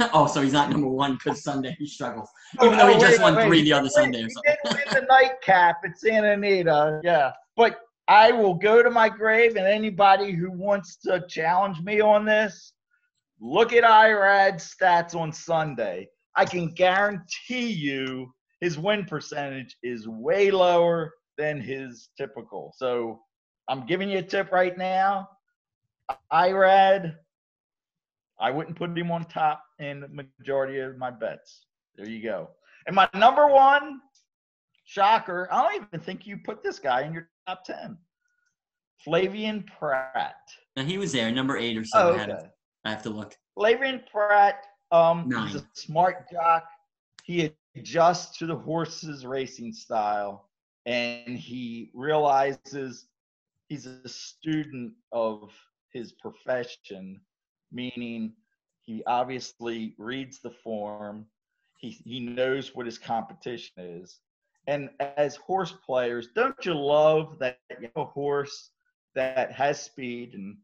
[LAUGHS] oh, so he's not number one because Sunday he struggles, oh, even though he just won wait, three the other wait, Sunday or something. He did win the nightcap at Santa Anita, yeah. But I will go to my grave, and anybody who wants to challenge me on this, look at Irad's stats on Sunday. I can guarantee you his win percentage is way lower than his typical. So I'm giving you a tip right now. Irad, I wouldn't put him on top in the majority of my bets. There you go. And my number one shocker, I don't even think you put this guy in your top 10. Flavien Prat. Now he was there, number eight or so. Oh, okay. I, have to, I have to look. Flavien Prat, um, he's a smart jock. He adjusts to the horse's racing style and he realizes he's a student of his profession, meaning he obviously reads the form, he, he knows what his competition is. And as horse players, don't you love that you have a horse that has speed and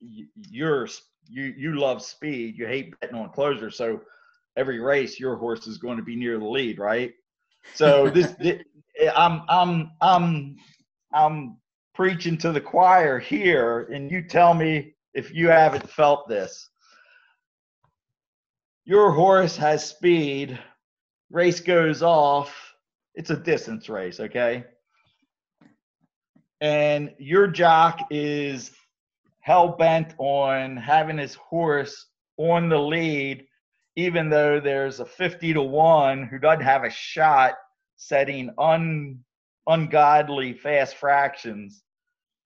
you're you you love speed. You hate betting on closer, so every race your horse is going to be near the lead, right? So [LAUGHS] this, this I'm I'm I'm I'm preaching to the choir here, and you tell me if you haven't felt this. Your horse has speed, race goes off, it's a distance race, okay? And your jock is hell bent on having his horse on the lead, even though there's a 50 to 1 who doesn't have a shot setting un, ungodly fast fractions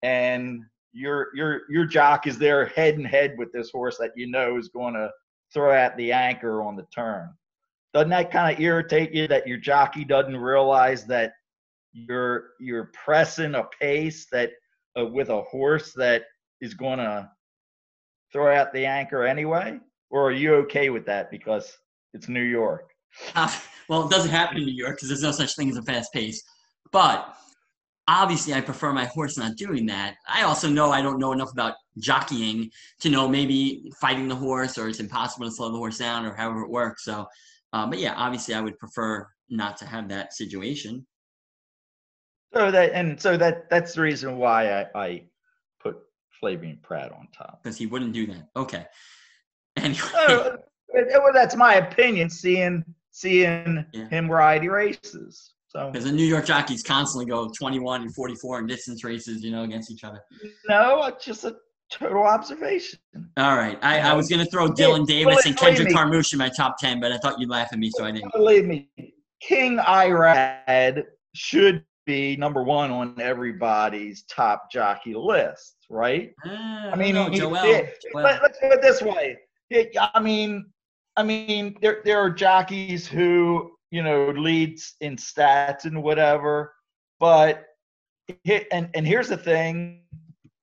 and your your your jock is there head and head with this horse that you know is going to throw out the anchor on the turn. Doesn't that kind of irritate you that your jockey doesn't realize that you're you're pressing a pace that uh, with a horse that is going to throw out the anchor anyway, or are you okay with that because it's New York? Uh, well, it doesn't happen in New York because there's no such thing as a fast pace. But obviously I prefer my horse not doing that. I also know I don't know enough about jockeying to know maybe fighting the horse or it's impossible to slow the horse down or however it works. So, um, but yeah, obviously I would prefer not to have that situation. So that and so that that's the reason why I, I put Prat on top because he wouldn't do that. Okay. [LAUGHS] Uh, anyway. Oh, well, that's my opinion. Seeing seeing yeah. him ride races. So because the New York jockeys constantly go 21 and 44 in distance races, you know, against each other. No, it's just a total observation. All right, I, I was going to throw Dylan Davis and Kendrick Carmouche in my top 10, but I thought you'd laugh at me, so I didn't. Believe me, King Irad should be number one on everybody's top jockey list, right? Uh, I mean, know, Joel, Joel. Let, us put it this way. It, I mean, I mean, there there are jockeys who you know, leads in stats and whatever. But and and here's the thing: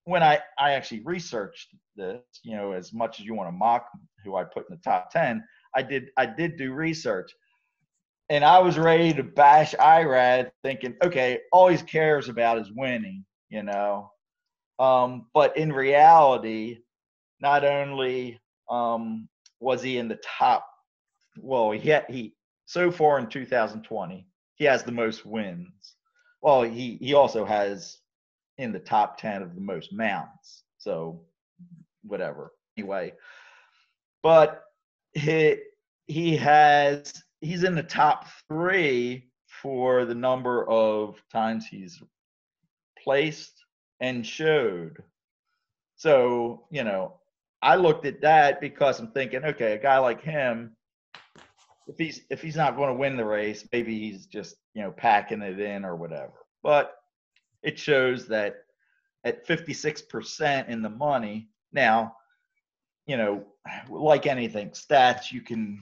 when I I actually researched this, you know, as much as you want to mock who I put in the top ten, I did I did do research, and I was ready to bash Irad, thinking, okay, all he cares about is winning, you know. Um, but in reality, not only um, was he in the top, well, he had, he so far in 2020 he has the most wins. Well, he he also has in the top 10 of the most mounts. So whatever. Anyway, but he he has he's in the top 3 for the number of times he's placed and showed. So, you know, I looked at that because I'm thinking, okay, a guy like him if he's if he's not going to win the race, maybe he's just you know packing it in or whatever. But it shows that at 56% in the money now, you know, like anything, stats you can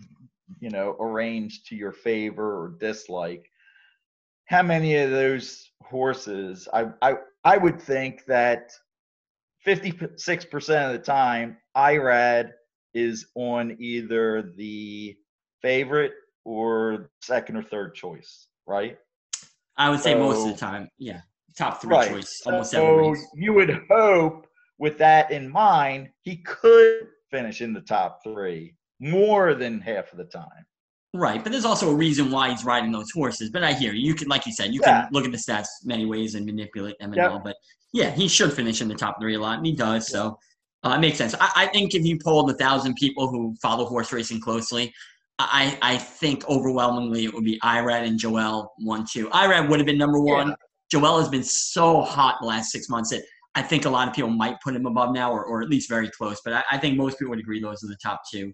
you know arranged to your favor or dislike. How many of those horses? I I I would think that 56% of the time, Irad is on either the favorite or second or third choice, right? I would say most of the time, yeah, top three right. choice, almost so every. You would hope, with that in mind, he could finish in the top three more than half of the time. Right, but there's also a reason why he's riding those horses. But I hear you. You can, like you said, you yeah. can look at the stats many ways and manipulate them and yep. all. But yeah, he should finish in the top three a lot, and he does. So uh, it makes sense. I, I, think if you polled a thousand people who follow horse racing closely, I, I think overwhelmingly it would be Irad and Joel one two. Irad would have been number one. Yeah. Joel has been so hot the last six months that I think a lot of people might put him above now, or, or at least very close. But I, I think most people would agree those are the top two.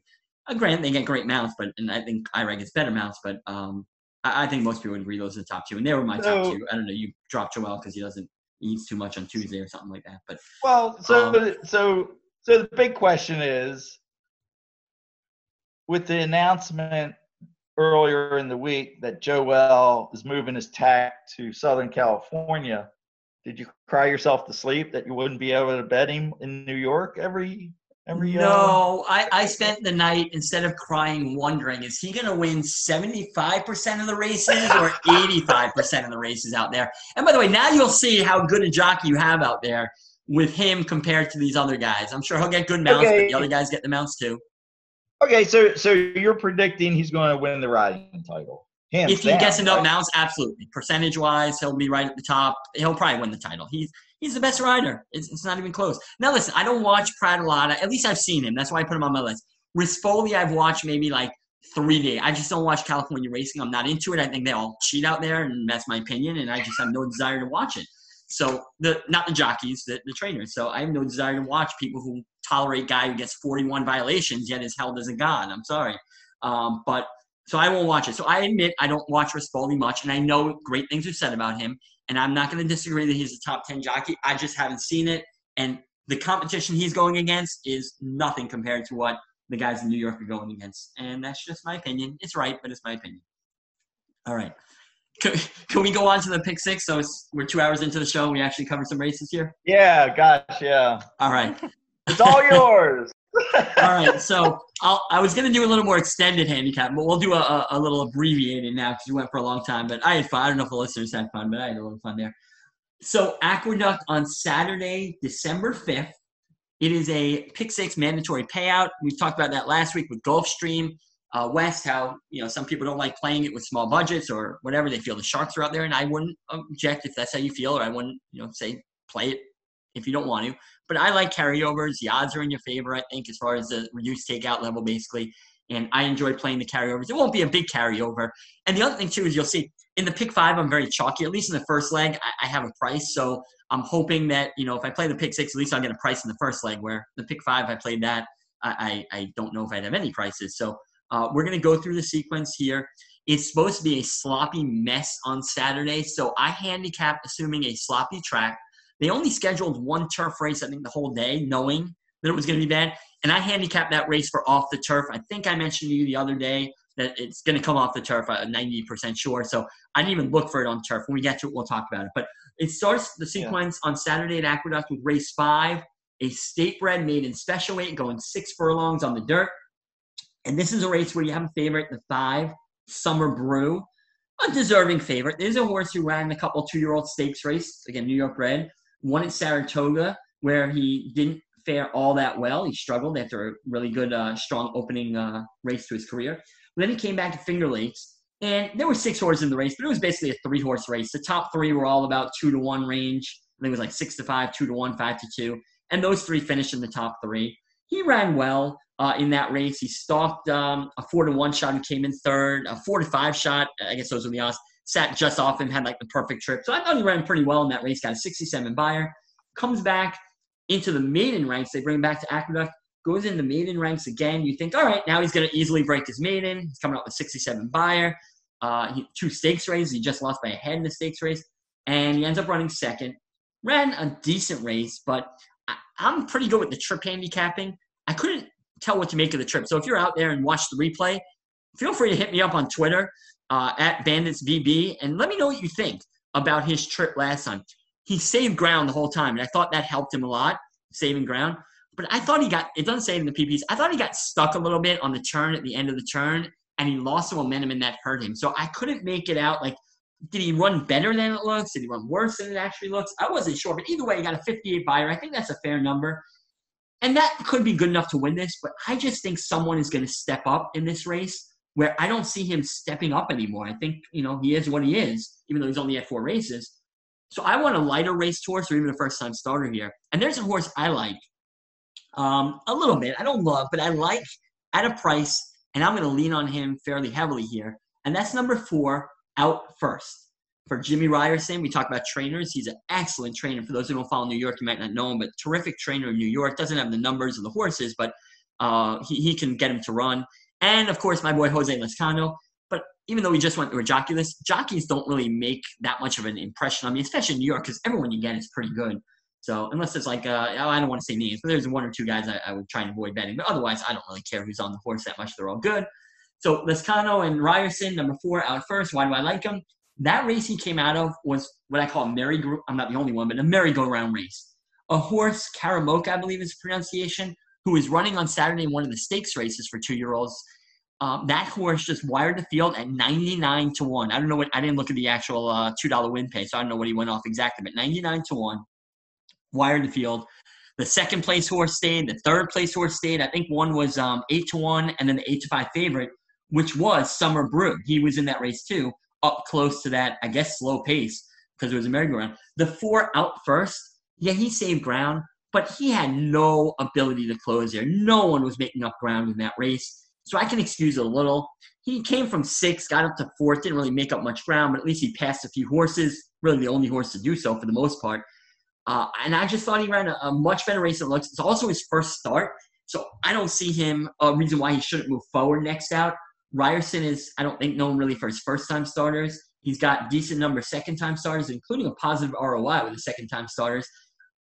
Uh, grant they get great mounts, but and I think Irad gets better mounts, but um, I, I, think most people would agree those are the top two, and they were my so, top two. I don't know, you dropped Joel because he doesn't eats too much on Tuesday or something like that. But well, so um, so so the big question is with the announcement earlier in the week that Joel is moving his tack to Southern California, did you cry yourself to sleep that you wouldn't be able to bet him in New York every every uh... No, I, I spent the night instead of crying wondering, is he gonna win 75% of the races or [LAUGHS] 85% of the races out there? And by the way, now you'll see how good a jockey you have out there with him compared to these other guys. I'm sure he'll get good mounts, okay. but the other guys get the mounts too. Okay, so so you're predicting he's going to win the riding title. Hands if he down, gets enough right? mounts, absolutely. Percentage wise, he'll be right at the top. He'll probably win the title. He's he's the best rider. It's, it's not even close. Now listen, I don't watch Pratalotta. At least I've seen him. That's why I put him on my list. Rispoli, I've watched maybe like three days. I just don't watch California racing. I'm not into it. I think they all cheat out there, and that's my opinion. And I just have no desire to watch it. So the not the jockeys, the, the trainers. So I have no desire to watch people who tolerate guy who gets 41 violations yet is held as a god. I'm sorry, um, but so I won't watch it. So I admit I don't watch Rispoli much, and I know great things are said about him, and I'm not going to disagree that he's a top 10 jockey. I just haven't seen it, and the competition he's going against is nothing compared to what the guys in New York are going against, and that's just my opinion. It's right, but it's my opinion. All right. Can, can we go on to the pick six? So we're two hours into the show. And we actually covered some races here. Yeah, gosh, yeah. All right. it's all yours. All right. So I'll, i was going to do a little more extended handicap, but we'll do a, a, little abbreviated now because we went for a long time. But I had fun. I don't know if the listeners had fun, but I had a little fun there. So Aqueduct on Saturday, December 5th. It is a pick six mandatory payout. We talked about that last week with Gulfstream uh, West, how you know some people don't like playing it with small budgets or whatever. They feel the sharks are out there, and I wouldn't object if that's how you feel, or I wouldn't you know say play it if you don't want to. But I like carryovers. The odds are in your favor, I think, as far as the reduced takeout level, basically. And I enjoy playing the carryovers. It won't be a big carryover. And the other thing too is you'll see in the pick five, I'm very chalky. At least in the first leg, I, I have a price. So I'm hoping that you know if I play the pick six, at least I'll get a price in the first leg. Where the pick five, I played that. I, I, I don't know if I'd have any prices. So uh, we're going to go through the sequence here. It's supposed to be a sloppy mess on Saturday, so I handicap assuming a sloppy track. They only scheduled one turf race, I think, the whole day, knowing that it was going to be bad. And I handicapped that race for off the turf. I think I mentioned to you the other day that it's going to come off the turf. Uh, I'm 90% sure. So I didn't even look for it on turf. When we get to it, we'll talk about it. But it starts the sequence yeah. on Saturday at Aqueduct with race five, a state bred made in special weight going six furlongs on the dirt. And this is a race where you have a favorite, the five, Summer Brew, a deserving favorite. There's a horse who ran a couple two-year-old stakes race, again, New York bred, won at Saratoga, where he didn't fare all that well. He struggled after a really good, uh, strong opening uh, race to his career. But then he came back to Finger Lakes, and there were six horses in the race, but it was basically a three-horse race. The top three were all about two to one range. I think it was like six to five, two to one, five to two, and those three finished in the top three. He ran well uh, in that race. He stalked um, a four to one shot who came in third, a four to five shot. I guess those were the odds. Sat just off him, had like the perfect trip. So I thought he ran pretty well in that race. Got a 67 Beyer. Comes back into the maiden ranks. They bring him back to Aqueduct. Goes in the maiden ranks again. You think, all right, now he's going to easily break his maiden. He's coming up with 67 Beyer. Uh, he, two stakes races. He just lost by a head in the stakes race, and he ends up running second. Ran a decent race, but I, I'm pretty good with the trip handicapping. I couldn't tell what to make of the trip. So if you're out there and watch the replay, feel free to hit me up on Twitter uh, at BanditsVB and let me know what you think about his trip last time. He saved ground the whole time, and I thought that helped him a lot, saving ground. But I thought he got, it doesn't say in the PPs, I thought he got stuck a little bit on the turn at the end of the turn, and he lost some momentum, and that hurt him. So I couldn't make it out like, did he run better than it looks? Did he run worse than it actually looks? I wasn't sure, but either way, he got a 58 Beyer. I think that's a fair number. And that could be good enough to win this, but I just think someone is going to step up in this race where I don't see him stepping up anymore. I think, you know, he is what he is, even though he's only had four races. So I want a lighter race horse or even a first time starter here. And there's a horse I like um, a little bit. I don't love, but I like at a price, and I'm going to lean on him fairly heavily here. And that's number four, out first. For Jimmy Ryerson, we talk about trainers. He's an excellent trainer. For those who don't follow New York, you might not know him, but terrific trainer in New York. Doesn't have the numbers of the horses, but uh, he, he can get him to run. And of course, my boy Jose Lezcano. But even though we just went through a jockey list, jockeys don't really make that much of an impression on me, especially in New York, because everyone you get is pretty good. So unless it's like, uh, I don't want to say names, but there's one or two guys I, I, would try and avoid betting. But otherwise, I don't really care who's on the horse that much. They're all good. So Lezcano and Ryerson, number four, out first. Why do I like them? That race he came out of was what I call a merry. I'm not the only one, but a merry-go-round race. A horse, Karamoka, I believe is pronunciation, who was running on Saturday in one of the stakes races for two-year-olds. Um, that horse just wired the field at 99 to 1. I don't know what, I didn't look at the actual uh, $2 win pay, so I don't know what he went off exactly, but 99 to 1. Wired the field. The second place horse stayed. The third place horse stayed. I think one was um, 8 to 1, and then the 8 to 5 favorite, which was Summer Brew. He was in that race too, up close to that, I guess, slow pace because it was a merry-go-round. The four out first, yeah, he saved ground, but he had no ability to close there. No one was making up ground in that race. So I can excuse a little. He came from six, got up to fourth, didn't really make up much ground, but at least he passed a few horses, really the only horse to do so for the most part. Uh, and I just thought he ran a, a, much better race than looks. It's also his first start, so I don't see him a reason why he shouldn't move forward next out. Ryerson is, I don't think, known really for his first time starters. He's got decent number second time starters, including a positive ROI with the second time starters.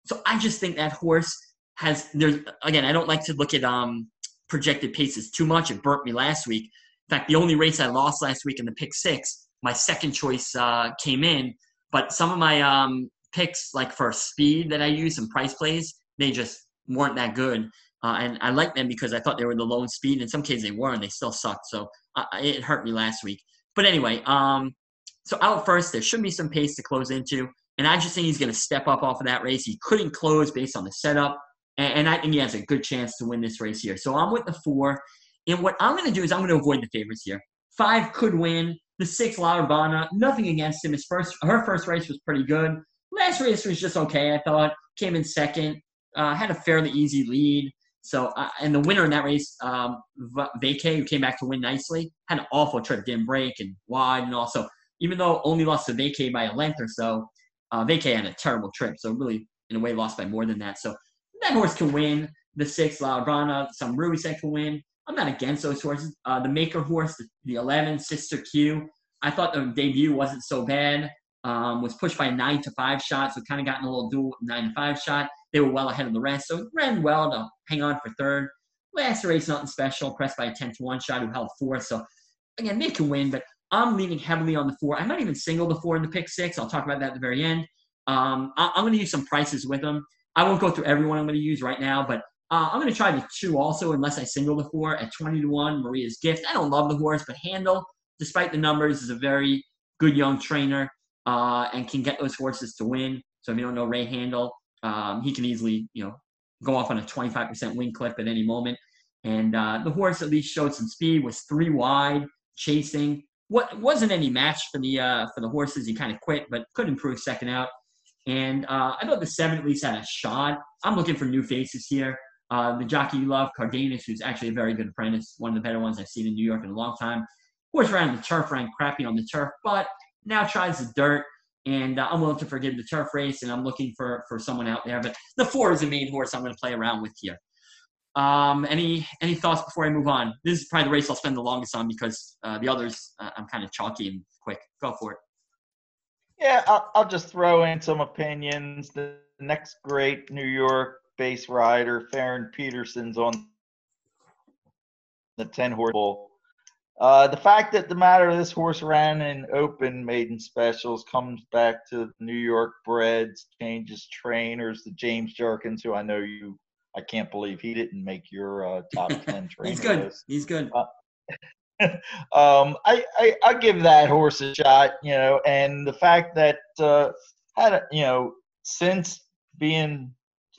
So I just think that horse has there's again, I don't like to look at um projected paces too much. It burnt me last week. In fact, the only race I lost last week in the pick six, my second choice uh, came in, but some of my um, picks, like for speed that I use and price plays, they just weren't that good. Uh, and I like them because I thought they were the lone speed. In some cases, they weren't. They still sucked. So uh, it hurt me last week. But anyway, um, so out first, there should be some pace to close into. And I just think he's going to step up off of that race. He couldn't close based on the setup. And, I think he has a good chance to win this race here. So I'm with the four. And what I'm going to do is I'm going to avoid the favorites here. Five could win. The six, La Urbana, nothing against him. His first, her first race was pretty good. Last race was just okay, I thought. Came in second. Uh, had a fairly easy lead. So, uh, and the winner in that race, um, Vacay, who came back to win nicely, had an awful trip, didn't break and wide, and also, even though only lost to Vacay by a length or so, uh, Vacay had a terrible trip. So, really, in a way, lost by more than that. So, that horse can win. The six, La Urbana, some Rui said can win. I'm not against those horses. Uh, the Maker horse, the, the 11, Sister Q, I thought the debut wasn't so bad. Um, was pushed by nine to five shots, so kind of gotten a little dual nine to five shot. They were well ahead of the rest, so ran well to hang on for third. Last race, nothing special, pressed by a 10 to 1 shot who held fourth. So, again, they can win, but I'm leaning heavily on the four. I might even single the four in the pick six. I'll talk about that at the very end. Um, I- am going to use some prices with them. I won't go through everyone I'm going to use right now, but Uh, I'm going to try the two also, unless I single the four at 20 to 1. Maria's Gift. I don't love the horse, but Handal, despite the numbers, is a very good young trainer uh, and can get those horses to win. So if you don't know Ray Handal, um, he can easily, you know, go off on a 25% win clip at any moment. And uh, the horse at least showed some speed, was three wide, chasing. What wasn't any match for the uh, for the horses. He kind of quit, but could improve second out. And uh, I thought the seven at least had a shot. I'm looking for new faces here. Uh, the jockey you love, Cardenas, who's actually a very good apprentice, one of the better ones I've seen in New York in a long time. Horse ran the turf, ran crappy on the turf, but now tries the dirt. And uh, I'm willing to forgive the turf race, and I'm looking for for someone out there. But the four is the main horse I'm going to play around with here. Um, any any thoughts before I move on? This is probably the race I'll spend the longest on because uh, the others uh, I'm kind of chalky and quick. Go for it. Yeah, I'll, I'll just throw in some opinions. The next great New York base rider, Farron Peterson's on the 10 horse bull. Uh, the fact that the matter of this horse ran in open maiden specials comes back to New York breds, changes trainers, the James Jerkens, who I know you, I can't believe he didn't make your uh, top [LAUGHS] 10 trainer He's good. list. He's good. Uh, [LAUGHS] um, I, I I give that horse a shot, you know, and the fact that uh, had a, you know since being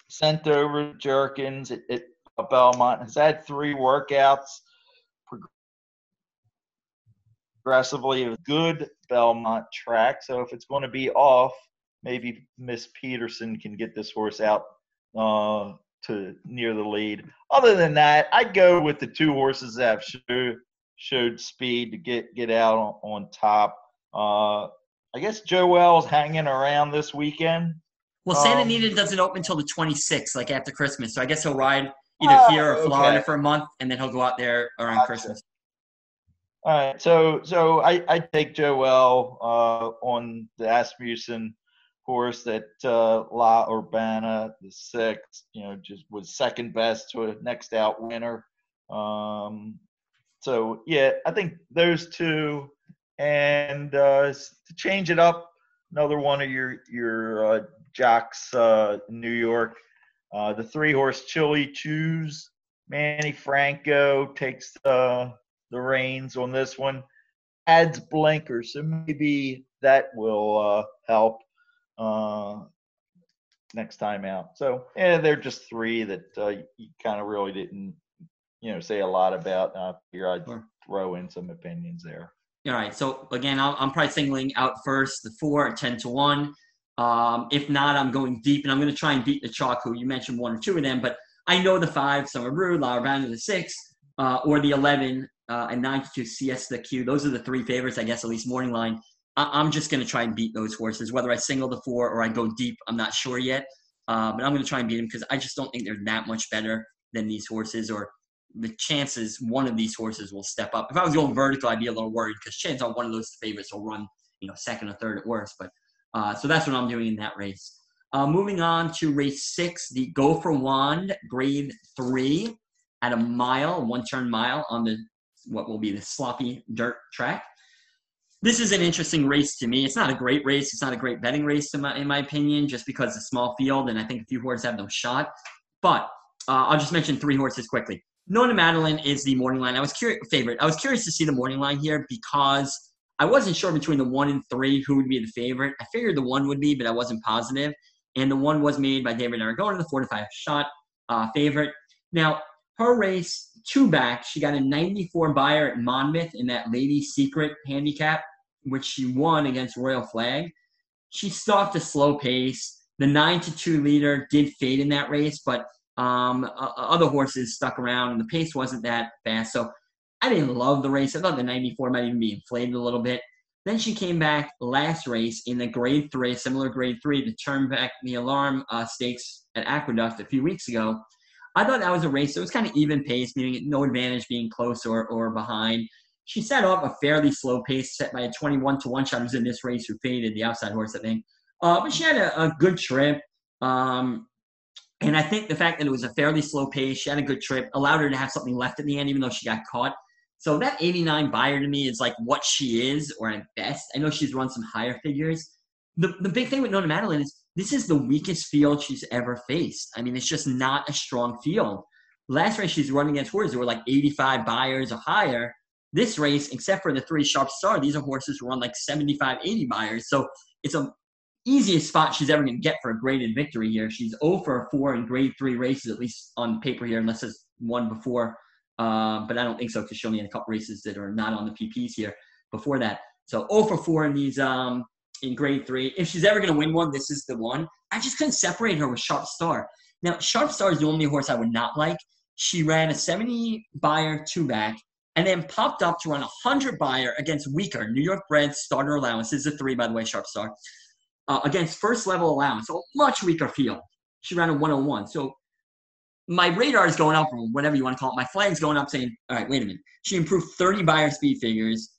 sent over to Jerkens at, at Belmont has had three workouts progressively a good Belmont track. So if it's going to be off, maybe Miss Peterson can get this horse out uh, to near the lead. Other than that, I'd go with the two horses that have showed, showed speed to get get out on, on top. Uh, I guess Joel's hanging around this weekend. Well, Santa Um, Anita doesn't open until the 26th, like after Christmas. So I guess he'll ride either Oh, here or Florida okay. for a month, and then he'll go out there around Gotcha. Christmas. All right, so so I I take Joel uh, on the Asmussen horse that uh, La Urbana, the sixth, you know, just was second best to a next out winner. Um, so yeah, I think those two, and uh, to change it up, another one of your your uh, jocks, uh, New York, uh, the three horse Chili Choose. Manny Franco takes the the reins on this one. Adds blinkers, so maybe that will uh, help uh, next time out. So yeah, they're just three that uh, you kind of really didn't, you know, say a lot about. Uh, here I'd Sure. throw in some opinions there. All right. So again, I'll, I'm probably singling out first the four at 10 to 1. Um, if not, I'm going deep and I'm going to try and beat the chalk, who you mentioned one or two of them, but I know the five, Summer Brew, La Urbana, the six, uh, or the 11 uh, and 9 to 2 Siesta Q. Those are the three favorites, I guess, at least morning line. I- I'm just going to try and beat those horses. Whether I single the four or I go deep, I'm not sure yet. Uh, but I'm going to try and beat them because I just don't think they're that much better than these horses, or the chances one of these horses will step up. If I was going vertical, I'd be a little worried because chances are one of those favorites will run, you know, second or third at worst. But uh, so that's what I'm doing in that race. Uh, moving on to race six, the Go for Wand Grade Three at a mile, one turn mile on the what will be the sloppy dirt track. This is an interesting race to me. It's not a great race. It's not a great betting race in my in my opinion, just because it's a small field and I think a few horses have no shot. But uh, I'll just mention three horses quickly. Nona Madeline is the morning line. I was curious favorite. I was curious to see the morning line here because I wasn't sure between the one and three who would be the favorite. I figured the one would be, but I wasn't positive. And the one was made by David Aragona, the four to five shot uh, favorite. Now her race two back, she got a 94 Beyer at Monmouth in that Lady Secret handicap, which she won against Royal Flag. She stalked a slow pace. The nine to two leader did fade in that race, but um, other horses stuck around, and the pace wasn't that fast. So I didn't love the race. I thought the 94 might even be inflated a little bit. Then she came back last race in the grade three, similar grade three, to turn back the alarm uh, stakes at Aqueduct a few weeks ago. I thought that was a race that was kind of even pace, meaning no advantage being close or, or behind. She set off a fairly slow pace, set by a 21 to 1 shot who's in this race who faded, the outside horse, I think. Uh, but she had a, a good trip. Um, and I think the fact that it was a fairly slow pace, she had a good trip, allowed her to have something left at the end, even though she got caught. So that 89 Beyer to me is like what she is, or at best. I know she's run some higher figures. The, the big thing with Nona Madeline is this is the weakest field she's ever faced. I mean, it's just not a strong field. Last race she's running against horses that were like 85 Beyers or higher. This race, except for the three sharp star, these are horses who run like 75, 80 Beyers. So it's a easiest spot she's ever going to get for a graded victory here. She's 0 for 4 in grade three races, at least on paper here, unless it's one before. Uh, but I don't think so because she only had a couple races that are not on the PPs here before that. So 0 for 4 in these um, in grade three. If she's ever going to win one, this is the one. I just couldn't separate her with Sharp Star. Now, Sharp Star is the only horse I would not like. She ran a 70 Beyer two back and then popped up to run a 100 Beyer against weaker New York bred starter allowance. This is a three, by the way, Sharp Star. Uh, against first level allowance, so much weaker field. She ran a 101. So my radar is going up, or whatever you want to call it. My flag's going up saying, all right, wait a minute. She improved 30 Beyer speed figures.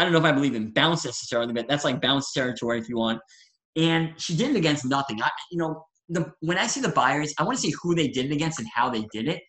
I don't know if I believe in bounce necessarily, but that's like bounce territory if you want. And she did it against nothing. I, you know, the when I see the Beyers, I want to see who they did it against and how they did it.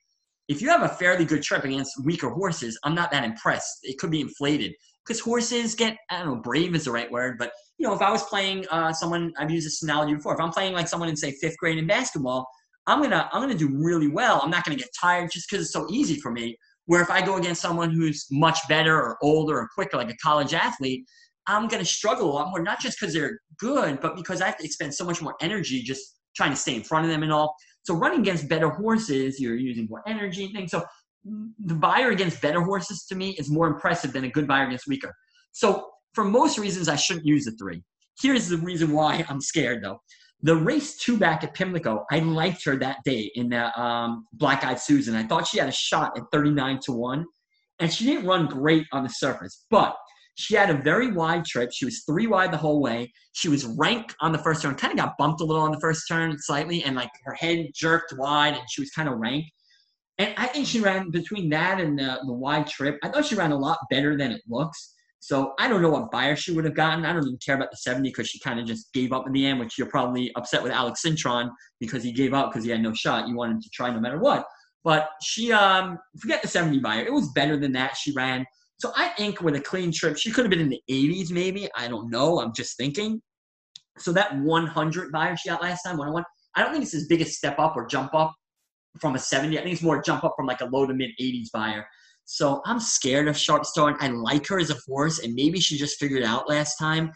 If you have a fairly good trip against weaker horses, I'm not that impressed. It could be inflated because horses get I don't know brave is the right word, but you know if I was playing uh, someone I've used this analogy before. If I'm playing like someone in say fifth grade in basketball, I'm gonna I'm gonna do really well. I'm not gonna get tired just because it's so easy for me. Where if I go against someone who's much better or older or quicker, like a college athlete, I'm gonna struggle a lot more. Not just because they're good, but because I have to expend so much more energy just trying to stay in front of them and all. So running against better horses, you're using more energy and things. So mm, the Beyer against better horses to me is more impressive than a good Beyer against weaker. So for most reasons, I shouldn't use the three. Here's the reason why I'm scared though. The race two back at Pimlico, I liked her that day in the um, Black Eyed Susan. I thought she had a shot at 39 to 1, and she didn't run great on the surface, but she had a very wide trip. She was three wide the whole way. She was rank on the first turn, kind of got bumped a little on the first turn slightly, and like her head jerked wide, and she was kind of rank. And I think she ran between that and the, the wide trip. I thought she ran a lot better than it looks. So I don't know what Beyer she would have gotten. I don't even care about the 70 because she kind of just gave up in the end, which you're probably upset with Alex Cintron because he gave up because he had no shot. You wanted to try no matter what. But she, um, forget the 70 Beyer. It was better than that. She ran. So I think with a clean trip, she could have been in the 80s maybe. I don't know. I'm just thinking. So that 100 Beyer she got last time, 101, I don't think it's his biggest step up or jump up from a 70. I think it's more jump up from like a low to mid 80s Beyer. So I'm scared of Sharp Star. I like her as a force, and maybe she just figured out last time.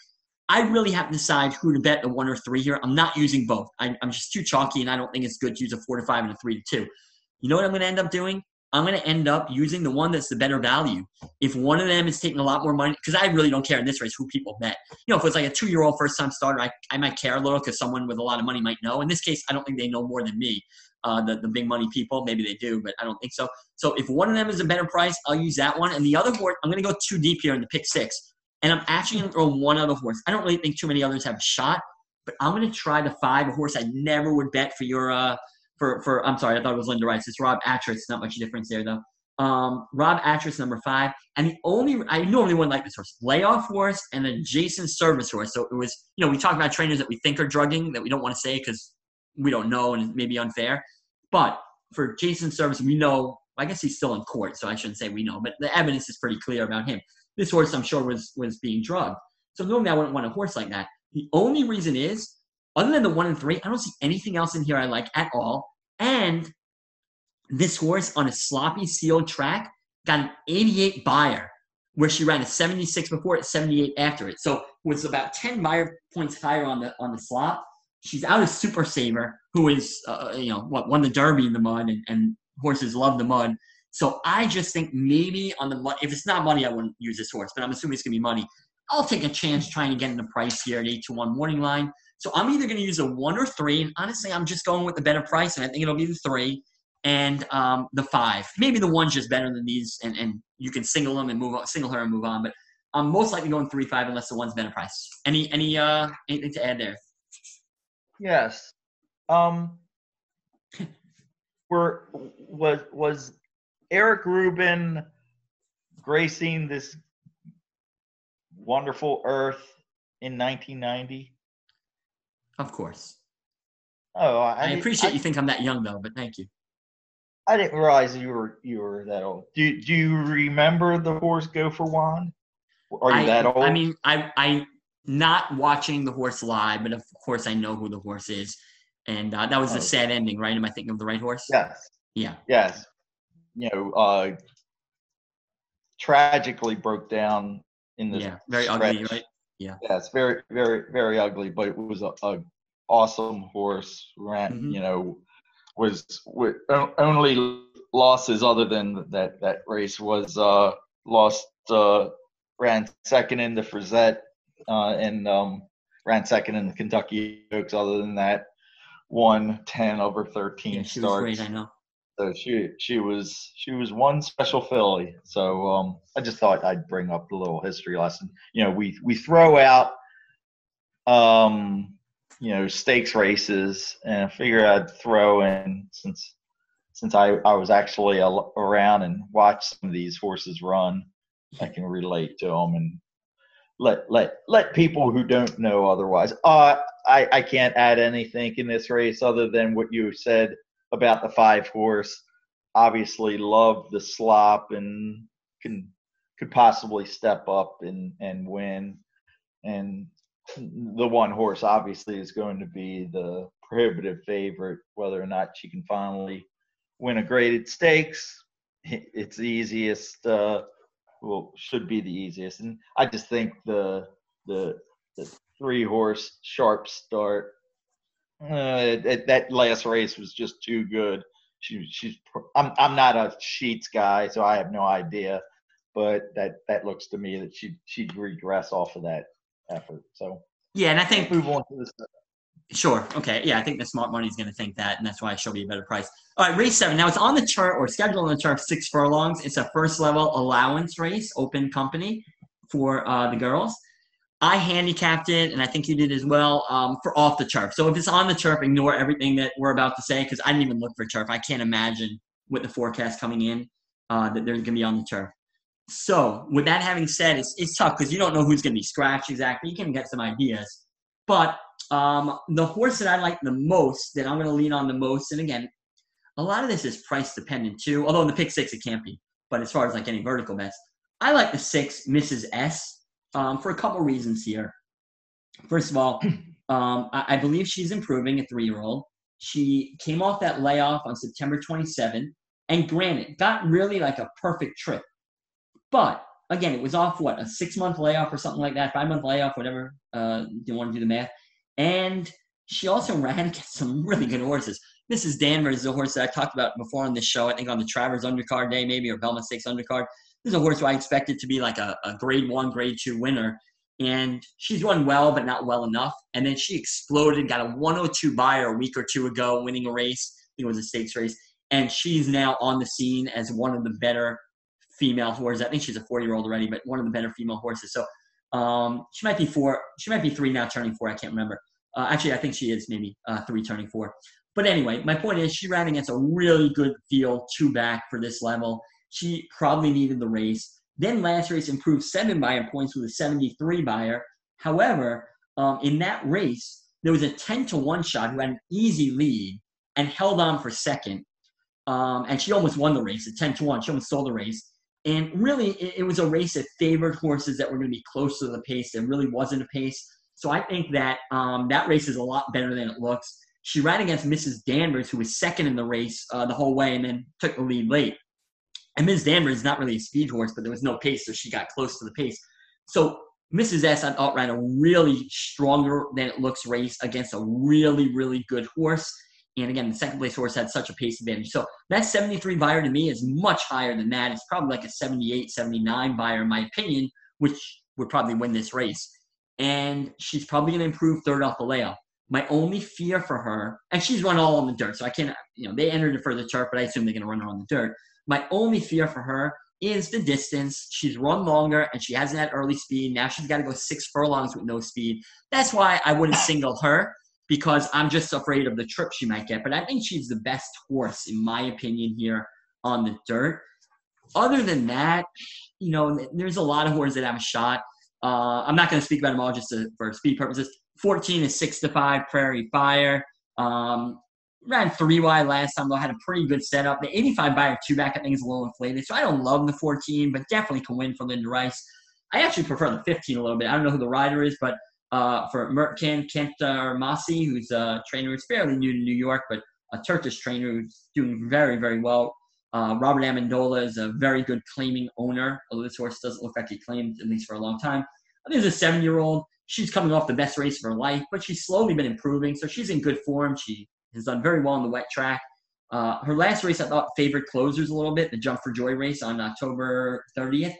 I really have to decide who to bet the one or three here. I'm not using both. I, am just too chalky, and I don't think it's good to use a four to five and a three to two. You know what I'm going to end up doing? I'm going to end up using the one that's the better value. If one of them is taking a lot more money, because I really don't care in this race who people bet. You know, if it's like a two year old first time starter, I, I might care a little because someone with a lot of money might know. In this case, I don't think they know more than me uh, the, the big money people. Maybe they do, but I don't think so. So if one of them is a better price, I'll use that one. And the other horse, I'm going to go too deep here in the pick six. And I'm actually going to throw one other horse. I don't really think too many others have a shot, but I'm going to try the five, a horse I never would bet for your, uh, for, for, I'm sorry, I thought it was Linda Rice. It's Rob Atras. Not much difference there, though. Um, Rob Atras, number five. And the only, I normally wouldn't like this horse, layoff horse and then Jason Servis horse. So it was, you know, we talk about trainers that we think are drugging that we don't want to say because we don't know and it may be unfair. But for Jason Servis, we know. I guess he's still in court, so I shouldn't say we know, but the evidence is pretty clear about him. This horse, I'm sure, was was being drugged. So normally I wouldn't want a horse like that. The only reason is, other than the one and three, I don't see anything else in here I like at all. And this horse on a sloppy sealed track got an 88 Beyer, where she ran a 76 before it, 78 after it. So was about 10 Beyer points higher on the on the slot. She's out of Super Saver, who is uh, you know what won the Derby in the mud, and, and horses love the mud. So I just think maybe on the if it's not money, I wouldn't use this horse, but I'm assuming it's gonna be money. I'll take a chance trying to get in the price here at eight to one morning line. So I'm either gonna use a one or three, and honestly, I'm just going with the better price, and I think it'll be the three and um, the five. Maybe the one's just better than these, and, and you can single them and move on, single her and move on. But I'm most likely going three five unless the one's better price. Any any uh anything to add there? Yes. Um, were was was Eric Rubin gracing this wonderful earth in 1990? Of course. Oh, I, I appreciate I, you think I'm that young though, but thank you. I didn't realize you were you were that old. Do Do you remember the horse Go for Wand? Are you I, that old? I mean, I I not watching the horse live, but of course I know who the horse is, and uh, that was a oh. sad ending, right? Am I thinking of the right horse? Yes. Yeah. Yes. You know, uh, tragically broke down in the yeah, very stretch. ugly, right? Yeah. Yeah, it's very, very, very ugly, but it was a, a awesome horse. Ran, mm-hmm. you know, was with only losses other than that that race was uh lost uh ran second in the Frizette uh and um ran second in the Kentucky Oaks. Other than that, won ten over thirteen yeah, she starts. Was great, I know. So she she was she was one special filly. So um, I just thought I'd bring up a little history lesson. You know, we we throw out um, you know stakes races, and I figure I'd throw in since since I I was actually around and watched some of these horses run, I can relate to them and let let let people who don't know otherwise. Uh, I I can't add anything in this race other than what you said about the five horse. Obviously, love the slop and can could possibly step up and and win. And the one horse obviously is going to be the prohibitive favorite. Whether or not she can finally win a graded stakes, it's the easiest. Uh, well, should be the easiest. And I just think the the the three horse sharp start uh, that, that last race was just too good. She, she's. I'm. I'm not a sheets guy, so I have no idea. But that that looks to me that she she'd regress off of that effort. So yeah, and I think move on to this. Sure. Okay. Yeah, I think the smart money is going to think that, and that's why she'll be a better price. All right, race seven. Now it's on the chart or scheduled on the chart six furlongs. It's a first level allowance race, open company for uh, the girls. I handicapped it, and I think you did as well, um, for off the turf. So if it's on the turf, ignore everything that we're about to say because I didn't even look for turf. I can't imagine with the forecast coming in uh, that they're going to be on the turf. So with that having said, it's, it's tough because you don't know who's going to be scratched exactly. You can get some ideas. But um, the horse that I like the most, that I'm going to lean on the most, and again, a lot of this is price dependent too. Although in the pick six it can't be, but as far as like any vertical bets, I like the six Mrs. S um, for a couple reasons here. First of all, [CLEARS THROAT] um, I, I, believe she's improving, a three year old. She came off that layoff on September 27, and granted, got really like a perfect trip. But again, it was off what, a six month layoff or something like that, five month layoff, whatever uh, you want to do the math. And she also [LAUGHS] ran against some really good horses. Mrs. Danvers is a horse that I talked about before on this show, I think on the Travers undercard day, maybe, or Belmont Stakes undercard. This is a horse who I expected to be like a, a grade one, grade two winner. And she's run well, but not well enough. And then she exploded, got a 102 Beyer a week or two ago, winning a race. I think it was a stakes race. And she's now on the scene as one of the better female horses. I think she's a four year old already, but one of the better female horses. So um, she might be four. She might be three now, turning four. I can't remember. Uh, actually, I think she is maybe uh, three, turning four. But anyway, my point is she ran against a really good field, two back for this level. She probably needed the race. Then last race improved seven Beyer points with a 73 Beyer. However, um, in that race, there was a 10 to 1 shot who had an easy lead and held on for second. Um, and she almost won the race at 10 to 1. She almost stole the race. And really, it, it was a race that favored horses that were going to be close to the pace. There really wasn't a pace. So I think that um, that race is a lot better than it looks. She ran against Mrs. Danvers, who was second in the race uh, the whole way and then took the lead late. And Ms. Danvers is not really a speed horse, but there was no pace, so she got close to the pace. So Mrs. S, I thought, ran a really stronger than it looks race against a really, really good horse. And again, the second place horse had such a pace advantage. So that 73 Beyer to me is much higher than that. It's probably like a 78, 79 Beyer, in my opinion, which would probably win this race. And she's probably going to improve third off the layoff. My only fear for her, and she's run all on the dirt, so I can't, you know, they entered her for the turf, but I assume they're going to run her on the dirt. My only fear for her is the distance. She's run longer and she hasn't had early speed. Now she's got to go six furlongs with no speed. That's why I wouldn't single her because I'm just afraid of the trip she might get. But I think she's the best horse, in my opinion, here on the dirt. Other than that, you know, there's a lot of horses that have a shot. Uh, I'm not going to speak about them all just to, for speed purposes. 14 is 6 to 5, Prairie Fire. Um, ran three wide last time though, had a pretty good setup. The 85 Beyer two back I think is a little inflated, so I don't love the 14, but definitely can win for Linda Rice. I actually prefer the 15 a little bit. I don't know who the rider is, but uh, for Mertkan Kantarmaci, who's a trainer who's fairly new to New York, but a Turkish trainer who's doing very, very well. Uh, Robert Amendola is a very good claiming owner, although this horse doesn't look like he claimed, at least for a long time. I think there's a seven year old. She's coming off the best race of her life, but she's slowly been improving, so she's in good form. She has done very well on the wet track. Uh, her last race, I thought, favored closers a little bit, the Jump for Joy race on October 30th.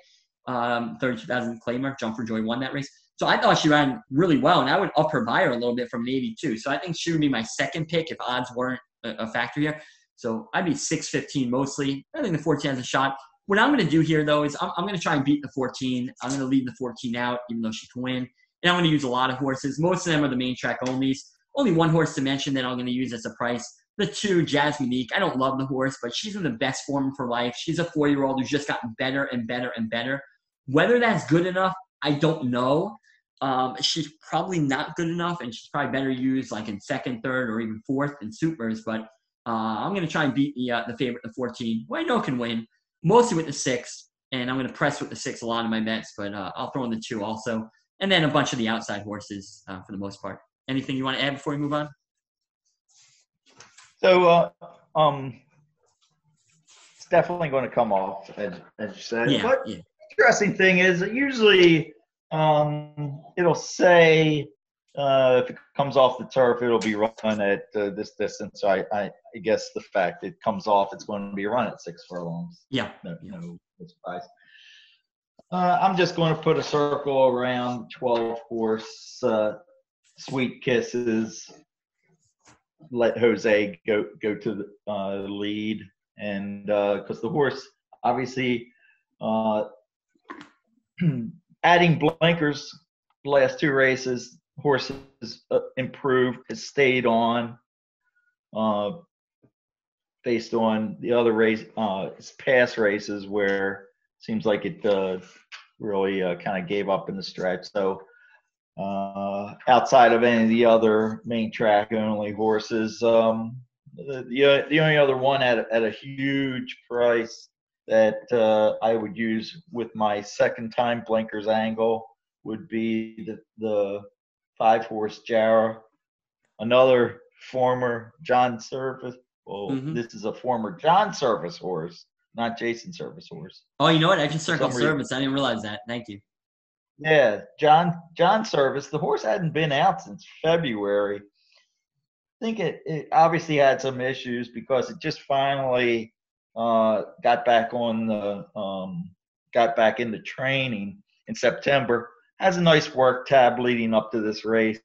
Um, 32,000 claimer. Jump for Joy won that race. So I thought she ran really well, and I would up her Beyer a little bit from an 82. So I think she would be my second pick if odds weren't a, factor here. So I'd be 615 mostly. I think the 14 has a shot. What I'm going to do here, though, is I'm, I'm going to try and beat the 14. I'm going to leave the 14 out, even though she can win. And I'm going to use a lot of horses. Most of them are the main track onlys. Only one horse to mention that I'm going to use as a price. The two, Jasmine I don't love the horse, but she's in the best form for life. She's a four year old who's just gotten better and better and better. Whether that's good enough, I don't know. Um, she's probably not good enough, and she's probably better used like in second, third, or even fourth in supers. But uh, I'm going to try and beat the uh, the favorite, the 14. Who I know can win, mostly with the six, and I'm going to press with the six a lot of my bets. But uh, I'll throw in the two also, and then a bunch of the outside horses uh, for the most part. Anything you want to add before we move on? So, uh, um, it's definitely going to come off, as, as you said. Yeah, but yeah. interesting thing is that usually um, it'll say uh, if it comes off the turf, it'll be run at uh, this distance. So I, I, I, guess the fact it comes off, it's going to be run at six furlongs. Yeah. No, no surprise. Uh, I'm just going to put a circle around 12 horse uh, sweet kisses. Let Jose go go to the uh, lead, and uh because uh, the horse obviously [CLEARS THROAT] adding blinkers last two races horses uh, improved has stayed on uh, based on the other race uh, past races where it seems like it uh, really uh, kind of gave up in the stretch. So uh, outside of any of the other main track only horses um, the, the, the only other one at, at a huge price that uh, I would use with my second time blinkers angle would be the, the five horse Jara, another former John Servis. Well, mm-hmm. this is a former John Servis horse, not Jason Servis horse. Oh, you know what? I just circled Servis. I didn't realize that. Thank you. Yeah, John John Servis. The horse hadn't been out since February. I think it, it obviously had some issues because it just finally uh, got back on the um, got back into training in September. Has a nice work tab leading up to this race,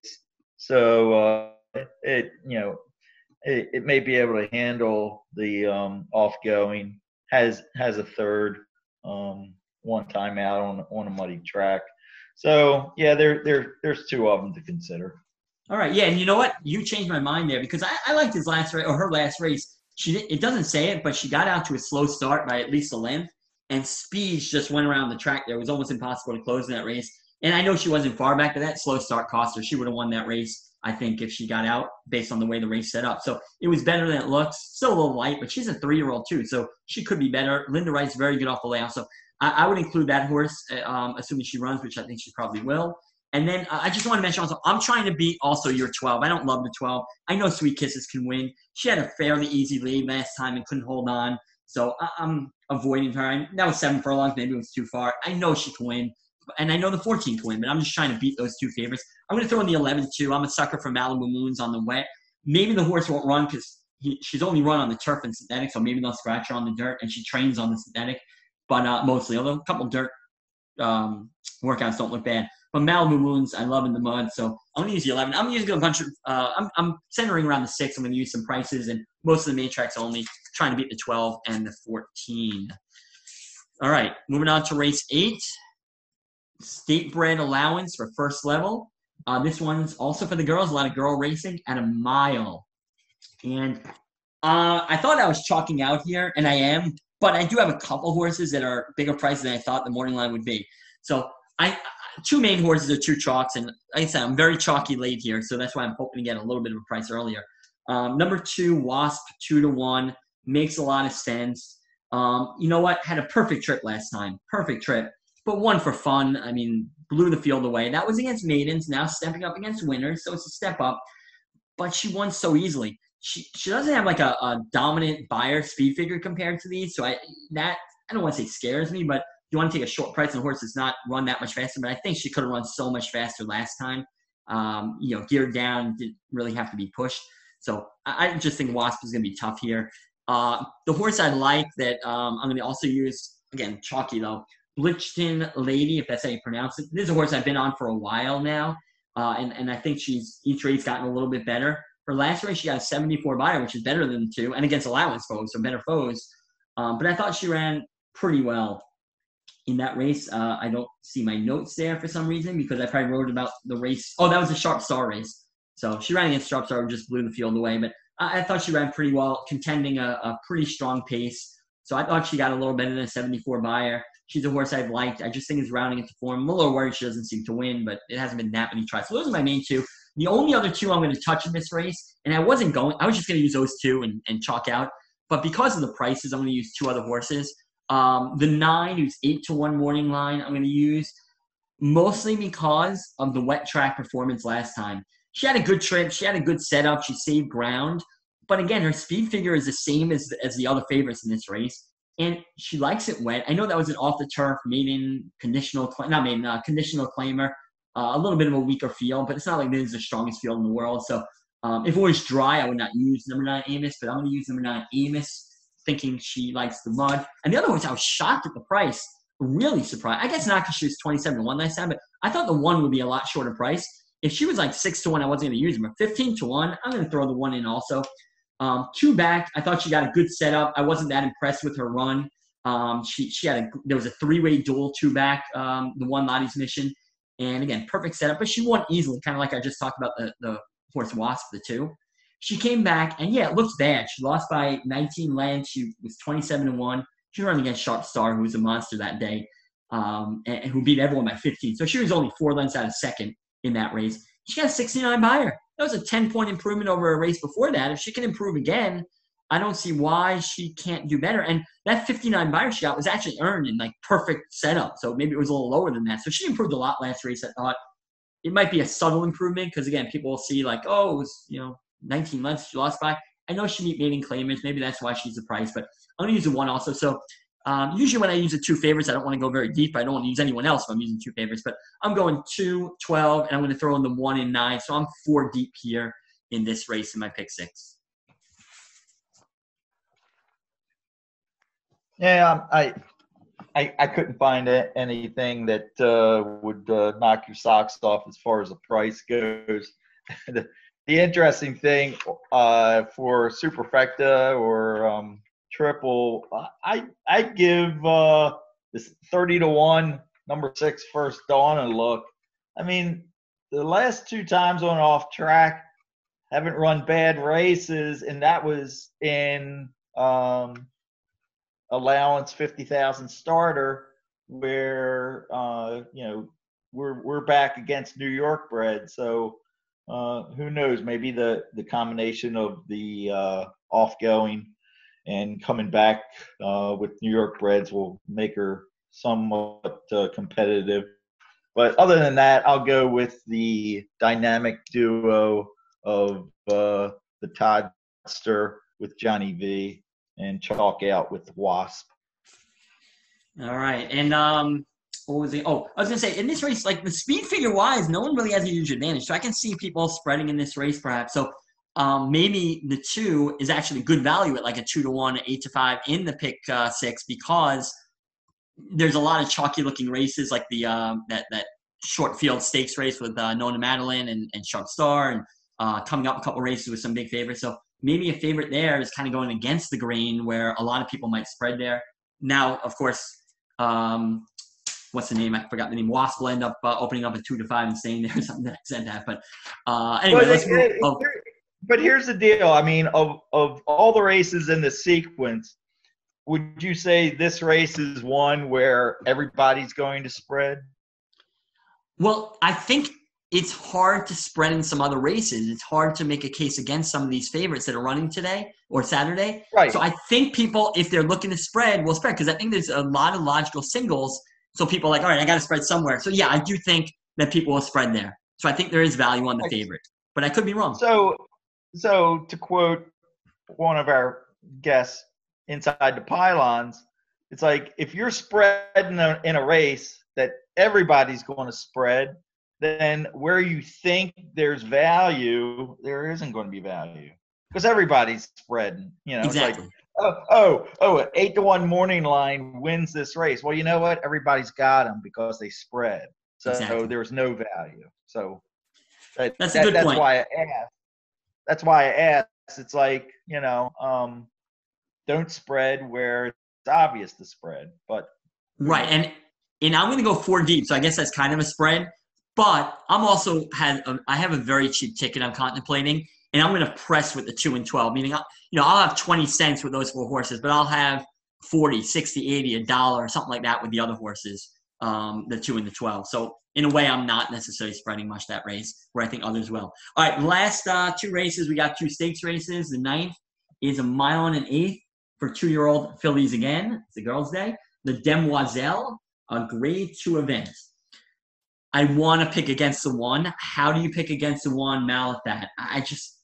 so uh, it you know it, it, may be able to handle the um, off going. Has has a third um, one time out on on a muddy track. So yeah, there there there's two of them to consider. All right, yeah, and you know what? You changed my mind there because I, I liked his last race or her last race she it doesn't say it, but she got out to a slow start by at least a length, and Speeds just went around the track there. It was almost impossible to close in that race. And I know she wasn't far back, but that slow start cost her. She would have won that race, I think, if she got out based on the way the race set up. So it was better than it looks. Still a little light, but she's a three-year-old too, so she could be better. Linda Rice's very good off the layout, so I, I would include that horse, uh, um, assuming she runs, which I think she probably will. And then uh, I just want to mention also, I'm trying to beat also your 12. I don't love the 12. I know Sweet Kisses can win. She had a fairly easy lead last time and couldn't hold on. So I- am avoiding her. And that was seven furlongs. Maybe it was too far. I know she can win. And I know the 14 can win, but I'm just trying to beat those two favorites. I'm going to throw in the 11 too. I'm a sucker for Malibu Moons on the wet. Maybe the horse won't run because she's only run on the turf and synthetic, so maybe they'll scratch her on the dirt, and she trains on the synthetic, but uh, mostly. Although a couple dirt um, workouts don't look bad. But Malibu Moons, I love in the mud. So I'm gonna use the 11. I'm using a bunch of. Uh, I'm, I'm centering around the six. I'm gonna use some prices and most of the main tracks only, trying to beat the 12 and the 14. All right, moving on to race eight. State bred allowance for first level. Uh, this one's also for the girls. A lot of girl racing at a mile. And uh, I thought I was chalking out here, and I am, but I do have a couple horses that are bigger prices than I thought the morning line would be. So I two main horses are two chalks, and like I said, I'm very chalky late here, so that's why I'm hoping to get a little bit of a price earlier. Um, number two, Wasp, two to one, makes a lot of sense. Um, you know what? Had a perfect trip last time. Perfect trip. but one for fun. I mean, blew the field away. That was against maidens. Now stepping up against winners, so it's a step up. But she won so easily. She she doesn't have like a, a dominant Beyer speed figure compared to these. So I that I don't want to say scares me, but you want to take a short price on a horse that's not run that much faster. But I think she could have run so much faster last time. Um, you know, geared down, didn't really have to be pushed. So I, I just think Wasp is going to be tough here. Uh, the horse I like that um, I'm going to also use again, chalky though. Blichton Lady, if that's how you pronounce it. This is a horse I've been on for a while now, uh, and and I think she's each race gotten a little bit better. Her last race she got a 74 Beyer, which is better than the two, and against allowance foes, so better foes. Um, but I thought she ran pretty well in that race. Uh, I don't see my notes there for some reason because I probably wrote about the race. Oh, that was a Sharp Star race. So she ran against Sharp Star just blew the field away. But I, I thought she ran pretty well, contending a, a, pretty strong pace. So I thought she got a little better than a 74 Beyer. She's a horse I've liked. I just think is rounding into form. I'm a little worried she doesn't seem to win, but it hasn't been that many tries. So those are my main two. The only other two I'm going to touch in this race, and I wasn't going, I was just going to use those two and, and chalk out. But because of the prices, I'm going to use two other horses. Um, the nine, who's eight to one morning line, I'm going to use mostly because of the wet track performance last time. She had a good trip. She had a good setup. She saved ground. But again, her speed figure is the same as, as the other favorites in this race. And she likes it wet. I know that was an off the turf maiden conditional, not maiden, uh, conditional claimer. Uh, a little bit of a weaker field, but it's not like this is the strongest field in the world. So um, if it was dry, I would not use number nine Amos, but I'm going to use number nine Amos thinking she likes the mud. And the other ones, I was shocked at the price. Really surprised. I guess not because she was 27 to 1 last time, but I thought the one would be a lot shorter price. If she was like 6 to 1, I wasn't going to use them. But 15 to 1, I'm going to throw the one in also. Um, two back, I thought she got a good setup. I wasn't that impressed with her run. Um, she, she had a, there was a three way duel two back, um, the one Lottie's mission. And again, perfect setup, but she won easily, kind of like I just talked about the, the horse Wasp, the two. She came back, and yeah, it looks bad. She lost by 19 lengths. She was 27 to 1. She ran against Sharp Star, who was a monster that day, um, and, and, who beat everyone by 15. So she was only four lengths out of second in that race. She got a 69 Beyer. That was a 10 point improvement over a race before that. If she can improve again, I don't see why she can't do better. And that 59 Beyer she got was actually earned in like perfect setup. So maybe it was a little lower than that. So she improved a lot last race. I thought it might be a subtle improvement because again, people will see like, oh, it was you know 19 months she lost by. I know she beat maiden claimers. Maybe that's why she's the price, but I'm going to use the one also. So um, usually when I use the two favorites, I don't want to go very deep. I don't want to use anyone else if I'm using two favorites, but I'm going two, 12, and I'm going to throw in the one and nine. So I'm four deep here in this race in my pick six. Yeah, I, I, I couldn't find anything that uh, would uh, knock your socks off as far as the price goes. [LAUGHS] interesting thing uh, for superfecta or um, triple, I I give uh, this thirty to one number six first dawn a look. I mean, the last two times on off track haven't run bad races, and that was in um, allowance fifty thousand starter, where uh, you know we're we're back against New York bred, so uh, who knows? Maybe the the combination of the uh, off-going and coming back uh, with New York Breds will make her somewhat uh, competitive. But other than that, I'll go with the dynamic duo of uh, the Toddster with Johnny V and chalk out with Wasp. All right, and um, what was it? Oh, I was gonna say in this race, like the speed figure wise, no one really has a huge advantage. So I can see people spreading in this race perhaps. So um, maybe the two is actually good value at like a two to one, eight to five in the pick uh, six because there's a lot of chalky looking races like the um, that that short field stakes race with uh, Nona Madeline and, and Sharp Star and uh, coming up a couple races with some big favorites. So maybe a favorite there is kind of going against the grain where a lot of people might spread there. Now, of course, um, what's the name? I forgot the name. Wasp will end up uh, opening up a two to five and staying there or [LAUGHS] something that I said that. But uh, anyway, let's move. Oh. But here's the deal. I mean, of of all the races in the sequence, would you say this race is one where everybody's going to spread? Well, I think it's hard to spread in some other races. It's hard to make a case against some of these favorites that are running today or Saturday. Right. So I think people, if they're looking to spread, will spread because I think there's a lot of logical singles So people are like, all right, I got to spread somewhere. So yeah, I do think that people will spread there. So I think there is value on the favorite, but I could be wrong. So, so to quote one of our guests inside the pylons, it's like if you're spreading a, in a race that everybody's going to spread, then where you think there's value, there isn't going to be value because everybody's spreading. You know, exactly. Like, oh, oh, oh, eight to one morning line wins this race. Well, you know what? Everybody's got them because they spread. So exactly. there's no value. So that, that's that, a good that's point. why I asked. That's why I asked. It's like you know, um, don't spread where it's obvious to spread, but right. And and I'm going to go four deep, so I guess that's kind of a spread. But I'm also had a, I have a very cheap ticket I'm contemplating, and I'm going to press with the two and twelve. Meaning, you know, I'll have 20 cents with those four horses, but I'll have 40, 60, 80, a dollar, something like that with the other horses, um, the two and the 12. So in a way, I'm not necessarily spreading much that race, where I think others will. All right, last uh, two races, we got two stakes races. The ninth is a mile and an eighth for two-year-old fillies again. It's a girls' day. The Demoiselle, a grade two event. I want to pick against the one. How do you pick against the one, Malathaat? I just,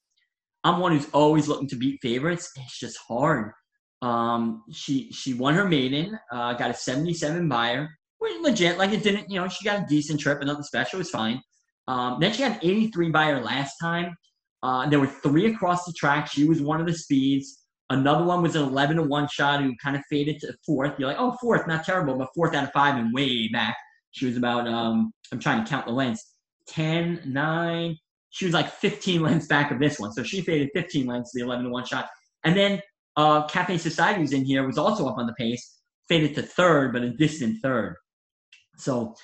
I'm one who's always looking to beat favorites. It's just hard. Um, she she won her maiden, uh, got a 77 Beyer legit. Like it didn't, you know, she got a decent trip, but nothing special. It was fine. Um, then she had 83 Beyer last time. Uh, there were three across the track. She was one of the speeds. Another one was an 11 to 1 shot who kind of faded to fourth. You're like, oh, fourth, not terrible, but fourth out of five and way back. She was about, um, I'm trying to count the lengths 10, 9. She was like 15 lengths back of this one. So she faded 15 lengths to the 11 to 1 shot. And then uh, Cafe Society was in here, was also up on the pace, faded to third, but a distant third. So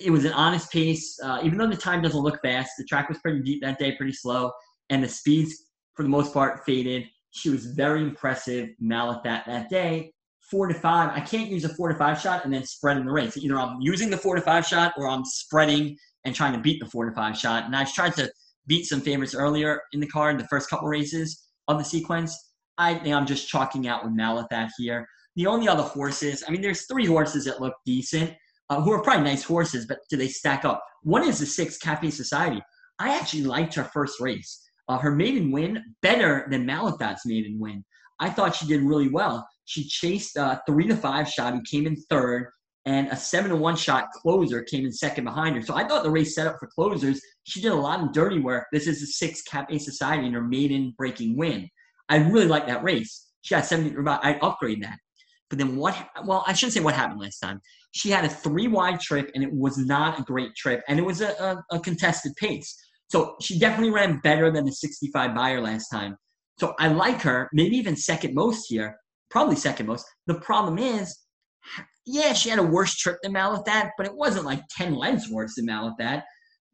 it was an honest pace. Uh, even though the time doesn't look fast, the track was pretty deep that day, pretty slow, and the speeds for the most part faded. She was very impressive. Malathaat that that day, four to five. I can't use a four to five shot and then spread in the race. Either I'm using the four to five shot or I'm spreading and trying to beat the four to five shot. And I've tried to beat some favorites earlier in the card, the first couple races of the sequence. I think I'm just chalking out with Malathaat here. The only other horses, I mean, there's three horses that look decent uh, who are probably nice horses, but do they stack up? One is the six Cafe Society. I actually liked her first race. Uh, her maiden win better than Malathaat's maiden win. I thought she did really well. She chased a three to five shot who came in third, and a seven to one shot closer came in second behind her. So I thought the race set up for closers. She did a lot of dirty work. This is a six Cafe Society in her maiden breaking win. I really like that race. She had 70. I upgrade that. But then what? Well, I shouldn't say what happened last time. She had a three wide trip, and it was not a great trip, and it was a, a, a contested pace. So she definitely ran better than the 65 Beyer last time. So I like her, maybe even second most here, probably second most. The problem is, yeah, she had a worse trip than Malathaat, but it wasn't like 10 lengths worse than Malathaat.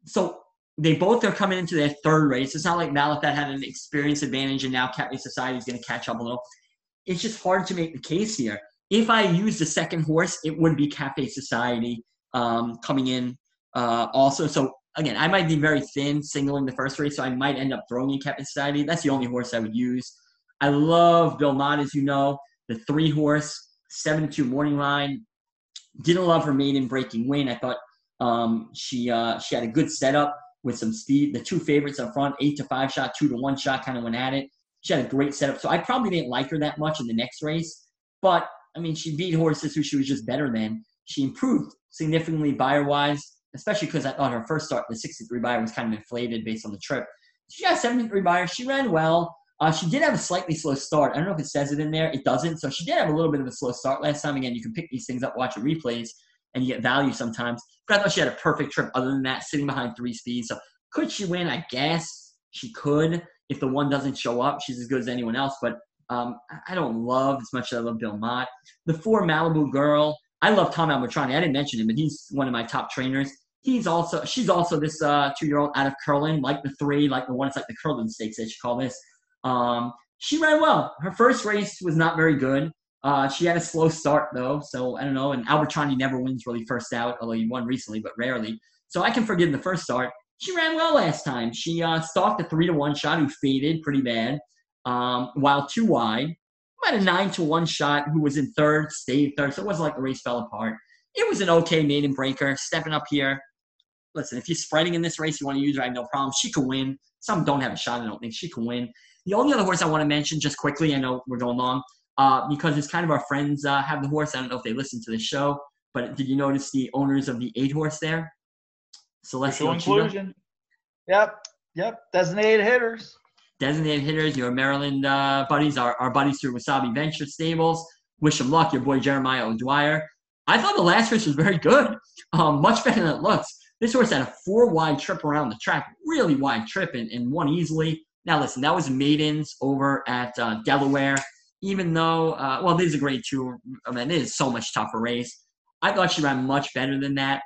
So they both are coming into their third race. It's not like Malathaat had an experience advantage and now Cafe Society is going to catch up a little. It's just hard to make the case here if I use the second horse, it would be Cafe Society um, coming in uh, also. So again, I might be very thin singling the first race, so I might end up throwing in Cafe Society. That's the only horse I would use. I love Belmont, as you know, the three horse, seven two morning line. Didn't love her maiden breaking win. I thought um, she uh, she had a good setup with some speed. The two favorites up front, eight to five shot, two to one shot, kind of went at it. She had a great setup. So I probably didn't like her that much in the next race. But I mean, she beat horses who she was just better than. She improved significantly Beyer wise, especially because I thought her first start, the 63 Beyer, was kind of inflated based on the trip. She got 73 Beyer. She ran well. Uh, she did have a slightly slow start. I don't know if it says it in there. It doesn't. So she did have a little bit of a slow start last time. Again, you can pick these things up, watch the replays, and you get value sometimes. But I thought she had a perfect trip other than that, sitting behind three speeds. So could she win? I guess she could. If the one doesn't show up, she's as good as anyone else. But um, I don't love as much as I love Bill Mott. The four Malibu girl, I love Tom Albertrani. I didn't mention him, but he's one of my top trainers. He's also she's also this uh, two year old out of Curlin, like the three, like the one. It's like the Curlin Stakes they should call this. Um, she ran well. Her first race was not very good. Uh, she had a slow start though, so I don't know. And Albertrani never wins really first out, although he won recently, but rarely. So I can forgive the first start. She ran well last time. She uh, stalked a three to one shot who faded pretty bad um, while two wide. Had a nine to one shot who was in third, stayed third. So it wasn't like the race fell apart. it was an okay maiden breaker, stepping up here. Listen, if you're spreading in this race, you want to use her, I have no problem. She can win. Some don't have a shot. I don't think she can win. The only other horse I want to mention, just quickly, I know we're going long, uh, because it's kind of our friends uh, have the horse. I don't know if they listen to the show, but did you notice the owners of the eight horse there? Celestial inclusion. Yep, yep. Designated hitters. Designated hitters. Your Maryland uh, buddies, our, our buddies through Wasabi Venture Stables. Wish them luck. Your boy Jeremiah O'Dwyer. I thought the last race was very good, [LAUGHS] um, much better than it looks. This horse had a four wide trip around the track, really wide trip, and, and won easily. Now, listen, that was maidens over at uh, Delaware. Even though, uh, well, this is a great two. I mean, it is so much tougher race. I thought she ran much better than that.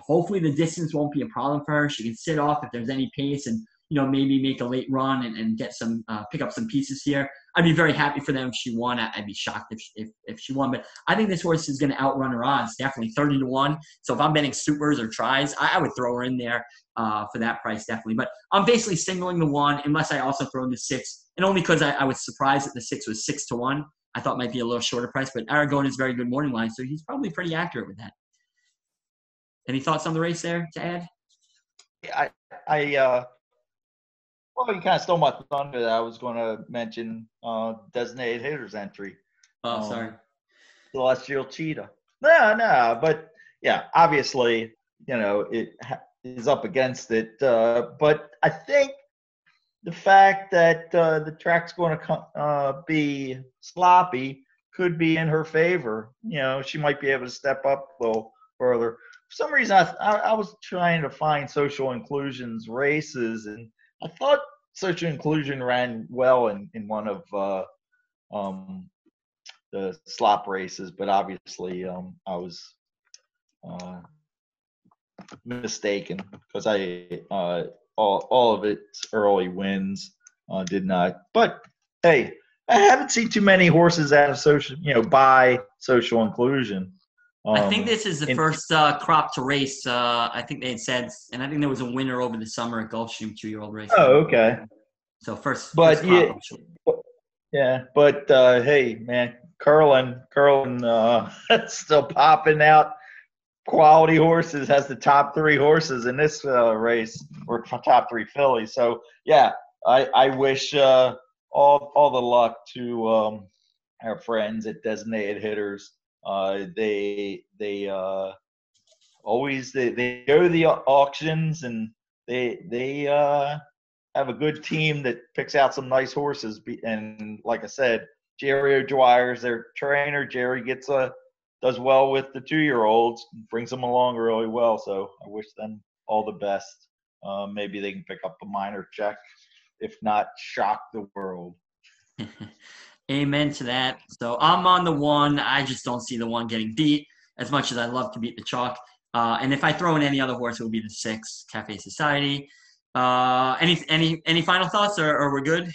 Hopefully, the distance won't be a problem for her. She can sit off if there's any pace and you know, maybe make a late run and, and get some, uh, pick up some pieces here. I'd be very happy for them if she won. I'd be shocked if, if, if she won. But I think this horse is going to outrun her odds, definitely 30 to 1. So if I'm betting supers or tries, I, I would throw her in there uh, for that price, definitely. But I'm basically singling the one, unless I also throw in the six. And only because I, I was surprised that the six was 6 to 1. I thought might be a little shorter price. But Aragon is very good morning line, so he's probably pretty accurate with that. Any thoughts on the race there to add? I, I, uh, well, you kind of stole my thunder. I was going to mention uh, designated hitters entry. Oh, um, sorry. Celestial Cheetah. No, no, but yeah, obviously, you know, it is up against it. Uh, but I think the fact that uh, the track's going to uh, be sloppy could be in her favor. You know, she might be able to step up a little further. For some reason, I, I, I was trying to find social inclusions races, and I thought social inclusion ran well in, in one of uh, um, the slop races, but obviously um, I was uh, mistaken because I uh, all all of its early wins uh, did not. But hey, I haven't seen too many horses out of social, you know, by social inclusion. Um, I think this is the in, first uh, crop to race. Uh, I think they had said, and I think there was a winner over the summer at Gulfstream two-year-old race. Oh, okay. So first, but first yeah, yeah, but uh, hey, man, Curlin, Curlin, uh, [LAUGHS] still popping out quality horses. Has the top three horses in this uh, race, or top three fillies. So yeah, I I wish uh, all all the luck to um, our friends at Designated Hitters. Uh, they they uh, always they, they go to the auctions and they they uh, have a good team that picks out some nice horses. And like I said, Jerry O'Dwyer is their trainer. Jerry gets a does well with the two year olds, brings them along really well. So I wish them all the best. Uh, maybe they can pick up a minor check, if not shock the world. [LAUGHS] Amen to that. So I'm on the one. I just don't see the one getting beat as much as I love to beat the chalk. Uh, and if I throw in any other horse, it would be the six, Cafe Society. Uh, any any any final thoughts, or, or we're good?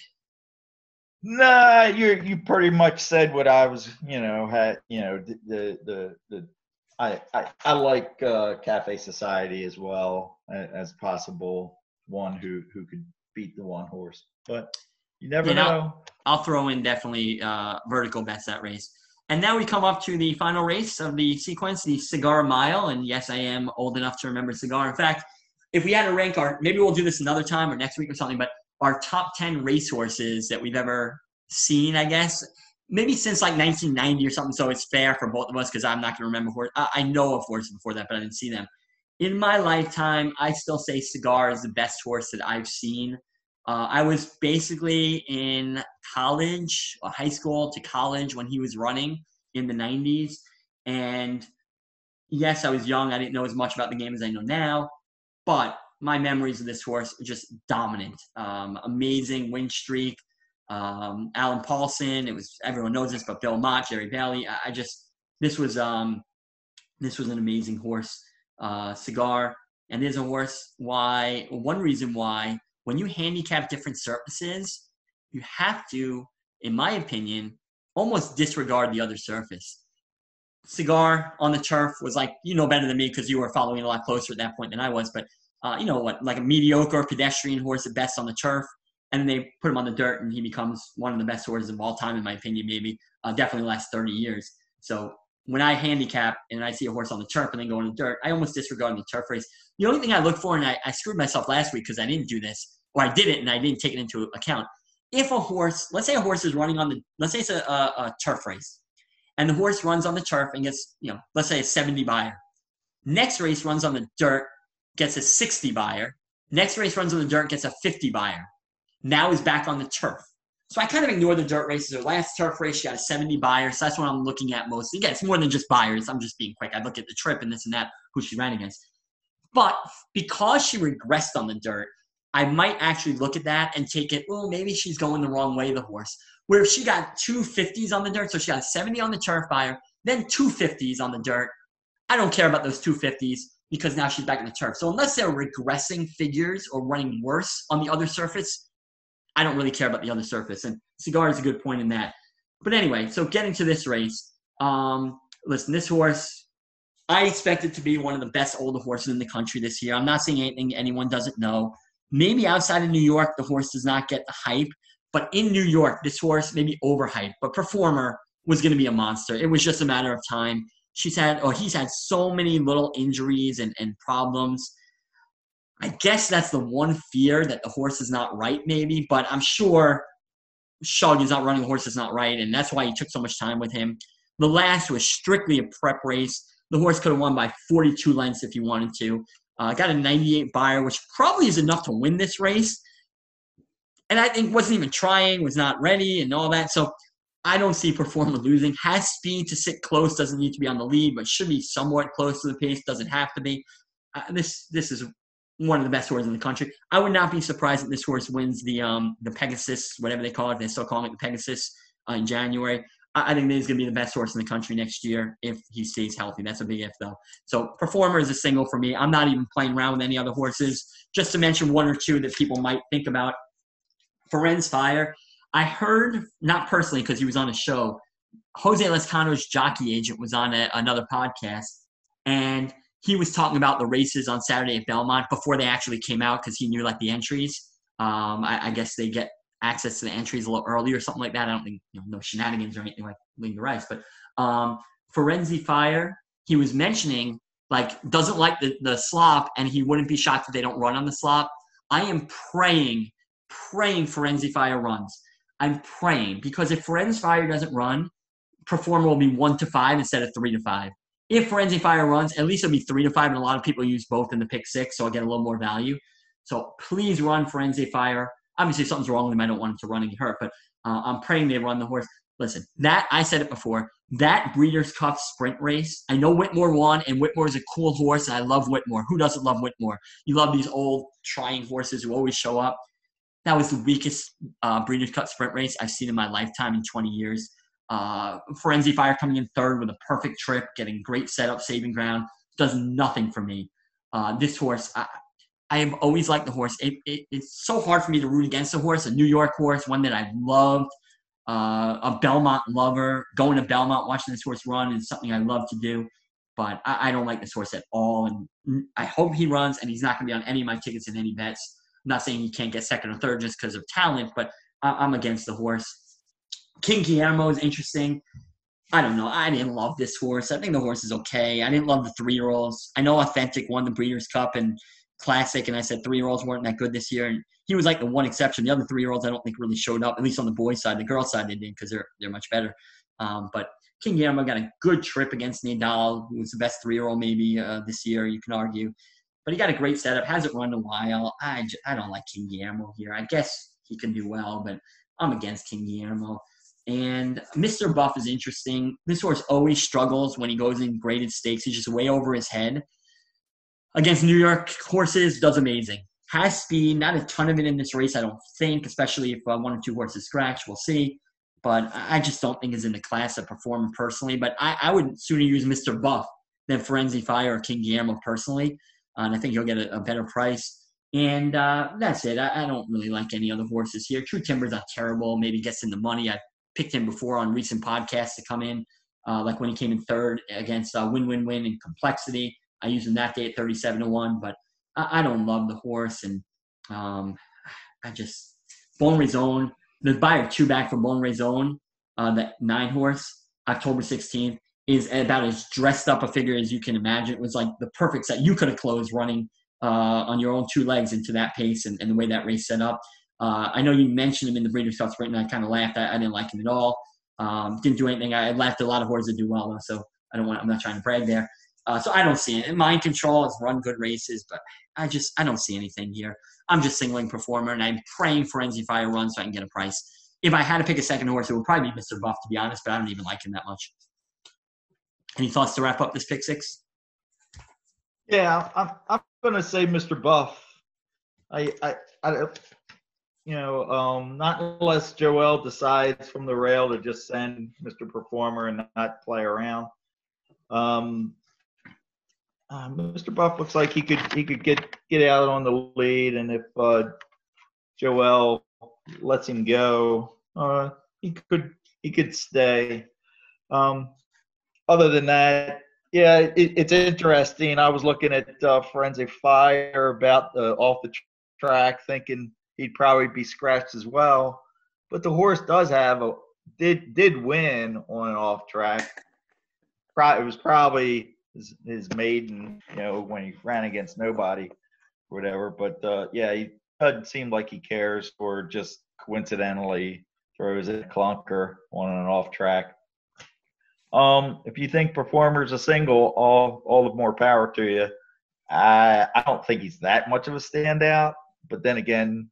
Nah, you you pretty much said what I was. You know, had you know the the the, the I, I I like uh, Cafe Society as well as possible one who who could beat the one horse, but you never know. I'll, I'll, throw in definitely uh, vertical bets that race. And now we come up to the final race of the sequence, the Cigar Mile. And yes, I am old enough to remember Cigar. In fact, if we had to rank our, maybe we'll do this another time or next week or something, but our top 10 racehorses that we've ever seen, I guess, maybe since like 1990 or something. So it's fair for both of us because I'm not going to remember horse. I, I know of horses before that, but I didn't see them. In my lifetime, I still say Cigar is the best horse that I've seen. Uh, I was basically in college, high school to college when he was running in the 90s. And yes, I was young. I didn't know as much about the game as I know now. But my memories of this horse are just dominant. Um, amazing win streak. Um, Allen Paulson. It was everyone knows this, but Bill Mott, Jerry Bailey. I, I just this was um, this was an amazing horse. Uh, cigar, and there's a horse. Why? One reason why when you handicap different surfaces, you have to, in my opinion, almost disregard the other surface. Cigar on the turf was like, you know better than me because you were following a lot closer at that point than I was, but uh, you know what, like a mediocre pedestrian horse at best on the turf. And they put him on the dirt and he becomes one of the best horses of all time, in my opinion, maybe. Uh, definitely the last 30 years. So when I handicap and I see a horse on the turf and then go in the dirt, I almost disregard the turf race. The only thing I look for, and I, I screwed myself last week because I didn't do this, or I did it and I didn't take it into account. If a horse, let's say a horse is running on the, let's say it's a, a, a turf race, and the horse runs on the turf and gets, you know, let's say a 70 Beyer. Next race runs on the dirt, gets a 60 Beyer. Next race runs on the dirt, gets a 50 Beyer. Now he's back on the turf. So I kind of ignore the dirt races. Her last turf race, she got a 70 Beyer. So that's what I'm looking at mostly. Again, it's more than just Beyers. I'm just being quick. I look at the trip and this and that, who she ran against. But because she regressed on the dirt, I might actually look at that and take it, well, maybe she's going the wrong way, the horse. Where if she got two 50s on the dirt, so she got 70 on the turf Beyer, then two 50s on the dirt, I don't care about those two 50s because now she's back in the turf. So unless they're regressing figures or running worse on the other surface, I don't really care about the other surface. And Cigar is a good point in that. But anyway, so getting to this race, um, listen, this horse, I expect it to be one of the best older horses in the country this year. I'm not saying anything anyone doesn't know. Maybe outside of New York, the horse does not get the hype. But in New York, this horse maybe overhyped, but performer was going to be a monster. It was just a matter of time. She's had, or he's had so many little injuries and, and problems. I guess that's the one fear that the horse is not right, maybe, but I'm sure Shug is not running the horse is not right, and that's why he took so much time with him. The last was strictly a prep race. The horse could have won by 42 lengths if he wanted to. Uh, got a 98 Beyer, which probably is enough to win this race. And I think wasn't even trying, was not ready, and all that. So I don't see Performer losing. Has speed to sit close, doesn't need to be on the lead, but should be somewhat close to the pace. Doesn't have to be. Uh, this this is one of the best horses in the country. I would not be surprised if this horse wins the um the Pegasus, whatever they call it. They're still calling it the Pegasus uh, in January. I, I think he's going to be the best horse in the country next year if he stays healthy. That's a big if though. So Performer is a single for me. I'm not even playing around with any other horses. Just to mention one or two that people might think about. Firenze Fire. I heard, not personally because he was on a show, Jose Lezcano's jockey agent was on a, another podcast, and he was talking about the races on Saturday at Belmont before they actually came out because he knew like the entries. Um, I, I, guess they get access to the entries a little early or something like that. I don't think you know, no shenanigans or anything like Linda Rice, but um, Firenze Fire, he was mentioning like doesn't like the, the slop and he wouldn't be shocked if they don't run on the slop. I am praying, praying Firenze Fire runs. I'm praying because if Firenze Fire doesn't run, performer will be one to five instead of three to five. If Firenze Fire runs, at least it'll be three to five, and a lot of people use both in the pick six, so I'll get a little more value. So please run Firenze Fire. Obviously, something's wrong with him. I don't want him to run and get hurt, but uh, I'm praying they run the horse. Listen, that I said it before. That Breeders' Cup sprint race. I know Whitmore won, and Whitmore is a cool horse, I love Whitmore. Who doesn't love Whitmore? You love these old trying horses who always show up. That was the weakest uh, Breeders' Cup sprint race I've seen in my lifetime in 20 years. Uh, Fire coming in third with a perfect trip, getting great setup, saving ground, does nothing for me. Uh, this horse, I, I have always liked the horse. It, it, it's so hard for me to root against a horse, a New York horse, one that I've loved, uh, a Belmont lover. Going to Belmont, watching this horse run is something I love to do. But I, I don't like this horse at all. And I hope he runs, and he's not going to be on any of my tickets in any bets. I'm not saying he can't get second or third just because of talent, but I'm against the horse. King Guillermo is interesting. I don't know. I didn't love this horse. I think the horse is okay. I didn't love the three year olds. I know Authentic won the Breeders' Cup and Classic, and I said three year olds weren't that good this year. And he was like the one exception. The other three year olds I don't think really showed up, at least on the boys' side. The girls' side they did because they're they're much better. Um, but King Guillermo got a good trip against Nadal, who was the best three year old maybe uh, this year. You can argue but he got a great setup. Hasn't run in a while. I, I don't like King Guillermo here. I guess he can do well, but I'm against King Guillermo. And Mr. Buff is interesting. This horse always struggles when he goes in graded stakes. He's just way over his head. Against New York horses, does amazing. Has speed, not a ton of it in this race, I don't think, especially if uh, one or two horses scratch. We'll see. But I just don't think is in the class of performer personally. But I, I would sooner use Mr. Buff than Firenze Fire or King Guillermo personally and I think you'll get a, a better price. And uh, that's it. I, I, don't really like any other horses here. True Timber's not terrible. Maybe gets in the money. I picked him before on recent podcasts to come in, uh, like when he came in third against uh, Win Win Win and Complexity. I used him that day at 37 to 1, but I, I don't love the horse. And um, I just, Bon Raison, the Beyer two back for Bon Raison, uh, that nine horse, October 16th. Is about as dressed up a figure as you can imagine. It was like the perfect set. You could have closed running uh, on your own two legs into that pace and, and the way that race set up. Uh, I know you mentioned him in the Breeders' Cup Sprint, and I kind of laughed. I, I, didn't like him at all. Um, didn't do anything. I laughed a lot of horses that do well, though, so I don't want. I'm not trying to brag there. Uh, so I don't see it. Mind Control has run good races, but I just I don't see anything here. I'm just singling performer, and I'm praying Firenze Fire runs so I can get a price. If I had to pick a second horse, it would probably be Mr. Buff, to be honest, but I don't even like him that much. Any thoughts to wrap up this pick six? Yeah, I'm, I'm going to say Mr. Buff. I, I, I, you know, um, not unless Joel decides from the rail to just send Mr. Performer and not play around. Um, uh, Mr. Buff looks like he could he could get get out on the lead, and if uh, Joel lets him go, uh, he could he could stay. Um, other than that, yeah, it, it's interesting. I was looking at uh, Firenze Fire about the off the track, thinking he'd probably be scratched as well. But the horse does have a did did win on an off track. It was probably his, his maiden, you know, when he ran against nobody, or whatever. But uh, yeah, he doesn't seem like he cares, or just coincidentally throws a clunker on an off track. Um, if you think performer's a single, all all the more power to you. I I don't think he's that much of a standout, but then again,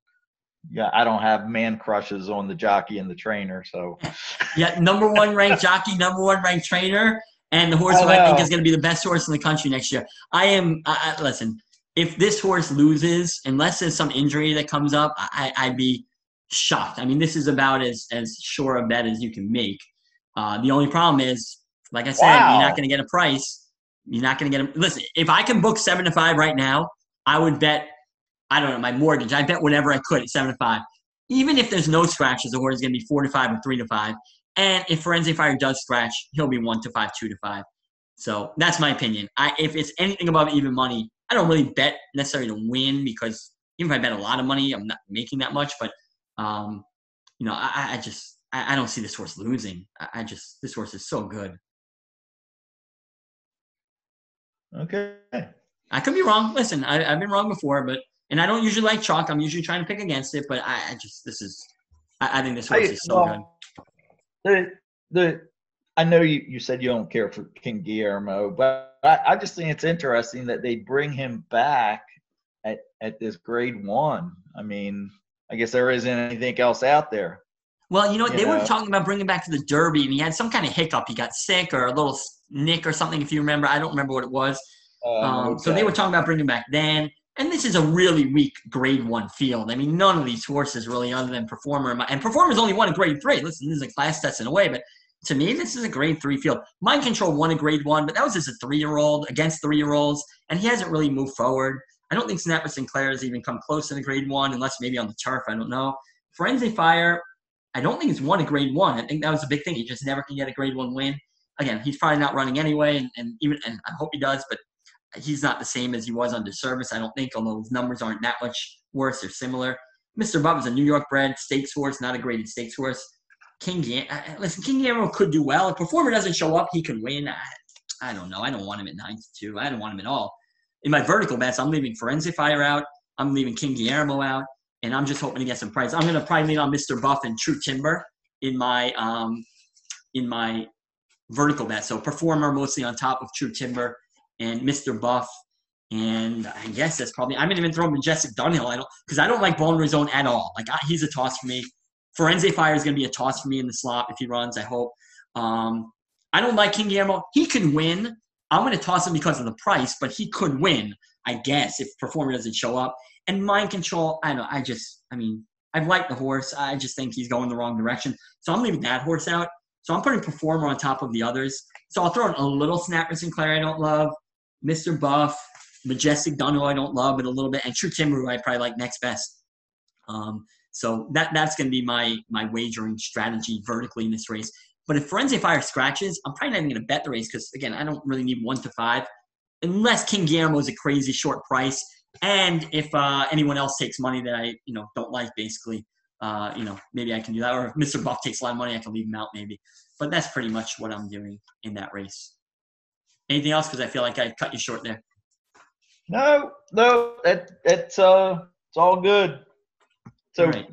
yeah, I don't have man crushes on the jockey and the trainer, so [LAUGHS] yeah, number one ranked jockey, number one ranked trainer, and the horse who I think is going to be the best horse in the country next year. I am. I, I, listen, if this horse loses, unless there's some injury that comes up, I, I'd be shocked. I mean, this is about as as sure a bet as you can make. Uh, the only problem is, like I said, wow. you're not going to get a price. You're not going to get a listen. If I can book seven to five right now, I would bet. I don't know my mortgage. I bet whatever I could at seven to five. Even if there's no scratches, the horse is going to be four to five or three to five. And if Firenze Fire does scratch, he'll be one to five, two to five. So that's my opinion. I, if it's anything above even money, I don't really bet necessarily to win because even if I bet a lot of money, I'm not making that much. But um, you know, I, I just I, I, don't see this horse losing. I, I just this horse is so good. Okay. I could be wrong. Listen, I, have been wrong before, but and I don't usually like chalk. I'm usually trying to pick against it, but I, I just this is I, I think this horse is so well, good. The the I know you, you said you don't care for King Guillermo, but I, I just think it's interesting that they bring him back at, at this grade one. I mean, I guess there isn't anything else out there. Well, you know, you they know? were talking about bringing back to the Derby, and he had some kind of hiccup. He got sick or a little nick or something, if you remember. I don't remember what it was. Um, um, okay. So they were talking about bringing back then. And this is a really weak grade one field. I mean, none of these horses really, other than Performer, and Performer's only won a grade three. Listen, this is a class test in a way, but to me, this is a grade three field. Mind Control won a grade one, but that was as a three year old against three year olds, and he hasn't really moved forward. I don't think Snapper Sinclair has even come close to the grade one, unless maybe on the turf. I don't know. Firenze Fire, I don't think he's won a grade one. I think that was a big thing. He just never can get a grade one win. Again, he's probably not running anyway, and, and even and I hope he does, but he's not the same as he was under Servis. I don't think, although his numbers aren't that much worse or similar. Mr. Bob is a New York bred stakes horse, not a graded stakes horse. King Gam- listen, King Guillermo could do well. If performer doesn't show up, he could win. I, I don't know. I don't want him at nine to two. I don't want him at all. In my vertical bets, I'm leaving Firenze Fire out. I'm leaving King Guillermo out, and I'm just hoping to get some price. I'm going to probably lean on Mr. Buff and True Timber in my um, in my vertical bet. So performer mostly on top of True Timber and Mr. Buff. And I guess that's probably I'm gonna even throw Majestic Dunhill. I don't because I don't like Bone Zone at all. Like I, he's a toss for me. Firenze Fire is gonna be a toss for me in the slot if he runs. I hope. Um, I don't like King Guillermo. He can win. I'm gonna toss him because of the price, but he could win. I guess if performer doesn't show up. And mind control, I know. I just, I mean, I've liked the horse. I just think he's going the wrong direction. So I'm leaving that horse out. So I'm putting performer on top of the others. So I'll throw in a little Snapper Sinclair I don't love, Mr. Buff, Majestic Dunhill I don't love, but a little bit, and True Timber I probably like next best. Um, so that that's going to be my my wagering strategy vertically in this race. But if Firenze Fire scratches, I'm probably not even going to bet the race because again, I don't really need one to five, unless King Guillermo is a crazy short price, and if uh, anyone else takes money that I you know don't like, basically, uh, you know maybe I can do that. Or if Mr. Buff takes a lot of money, I can leave him out maybe. but that's pretty much what I'm doing in that race. Anything else? Because I feel like I cut you short there. No, no, it, it's uh, it's all good. So, right.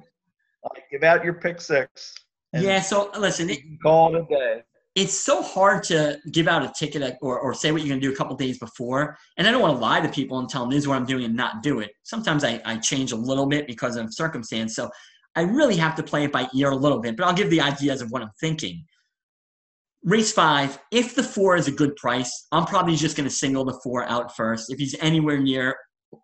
uh, give out your pick six. Yeah. So listen, it, call it a day. It's so hard to give out a ticket or, or say what you're going to do a couple days before. And I don't want to lie to people and tell them this is what I'm doing and not do it. Sometimes I, I change a little bit because of circumstance. So I really have to play it by ear a little bit, but I'll give the ideas of what I'm thinking. Race five, if the four is a good price, I'm probably just going to single the four out first. If he's anywhere near,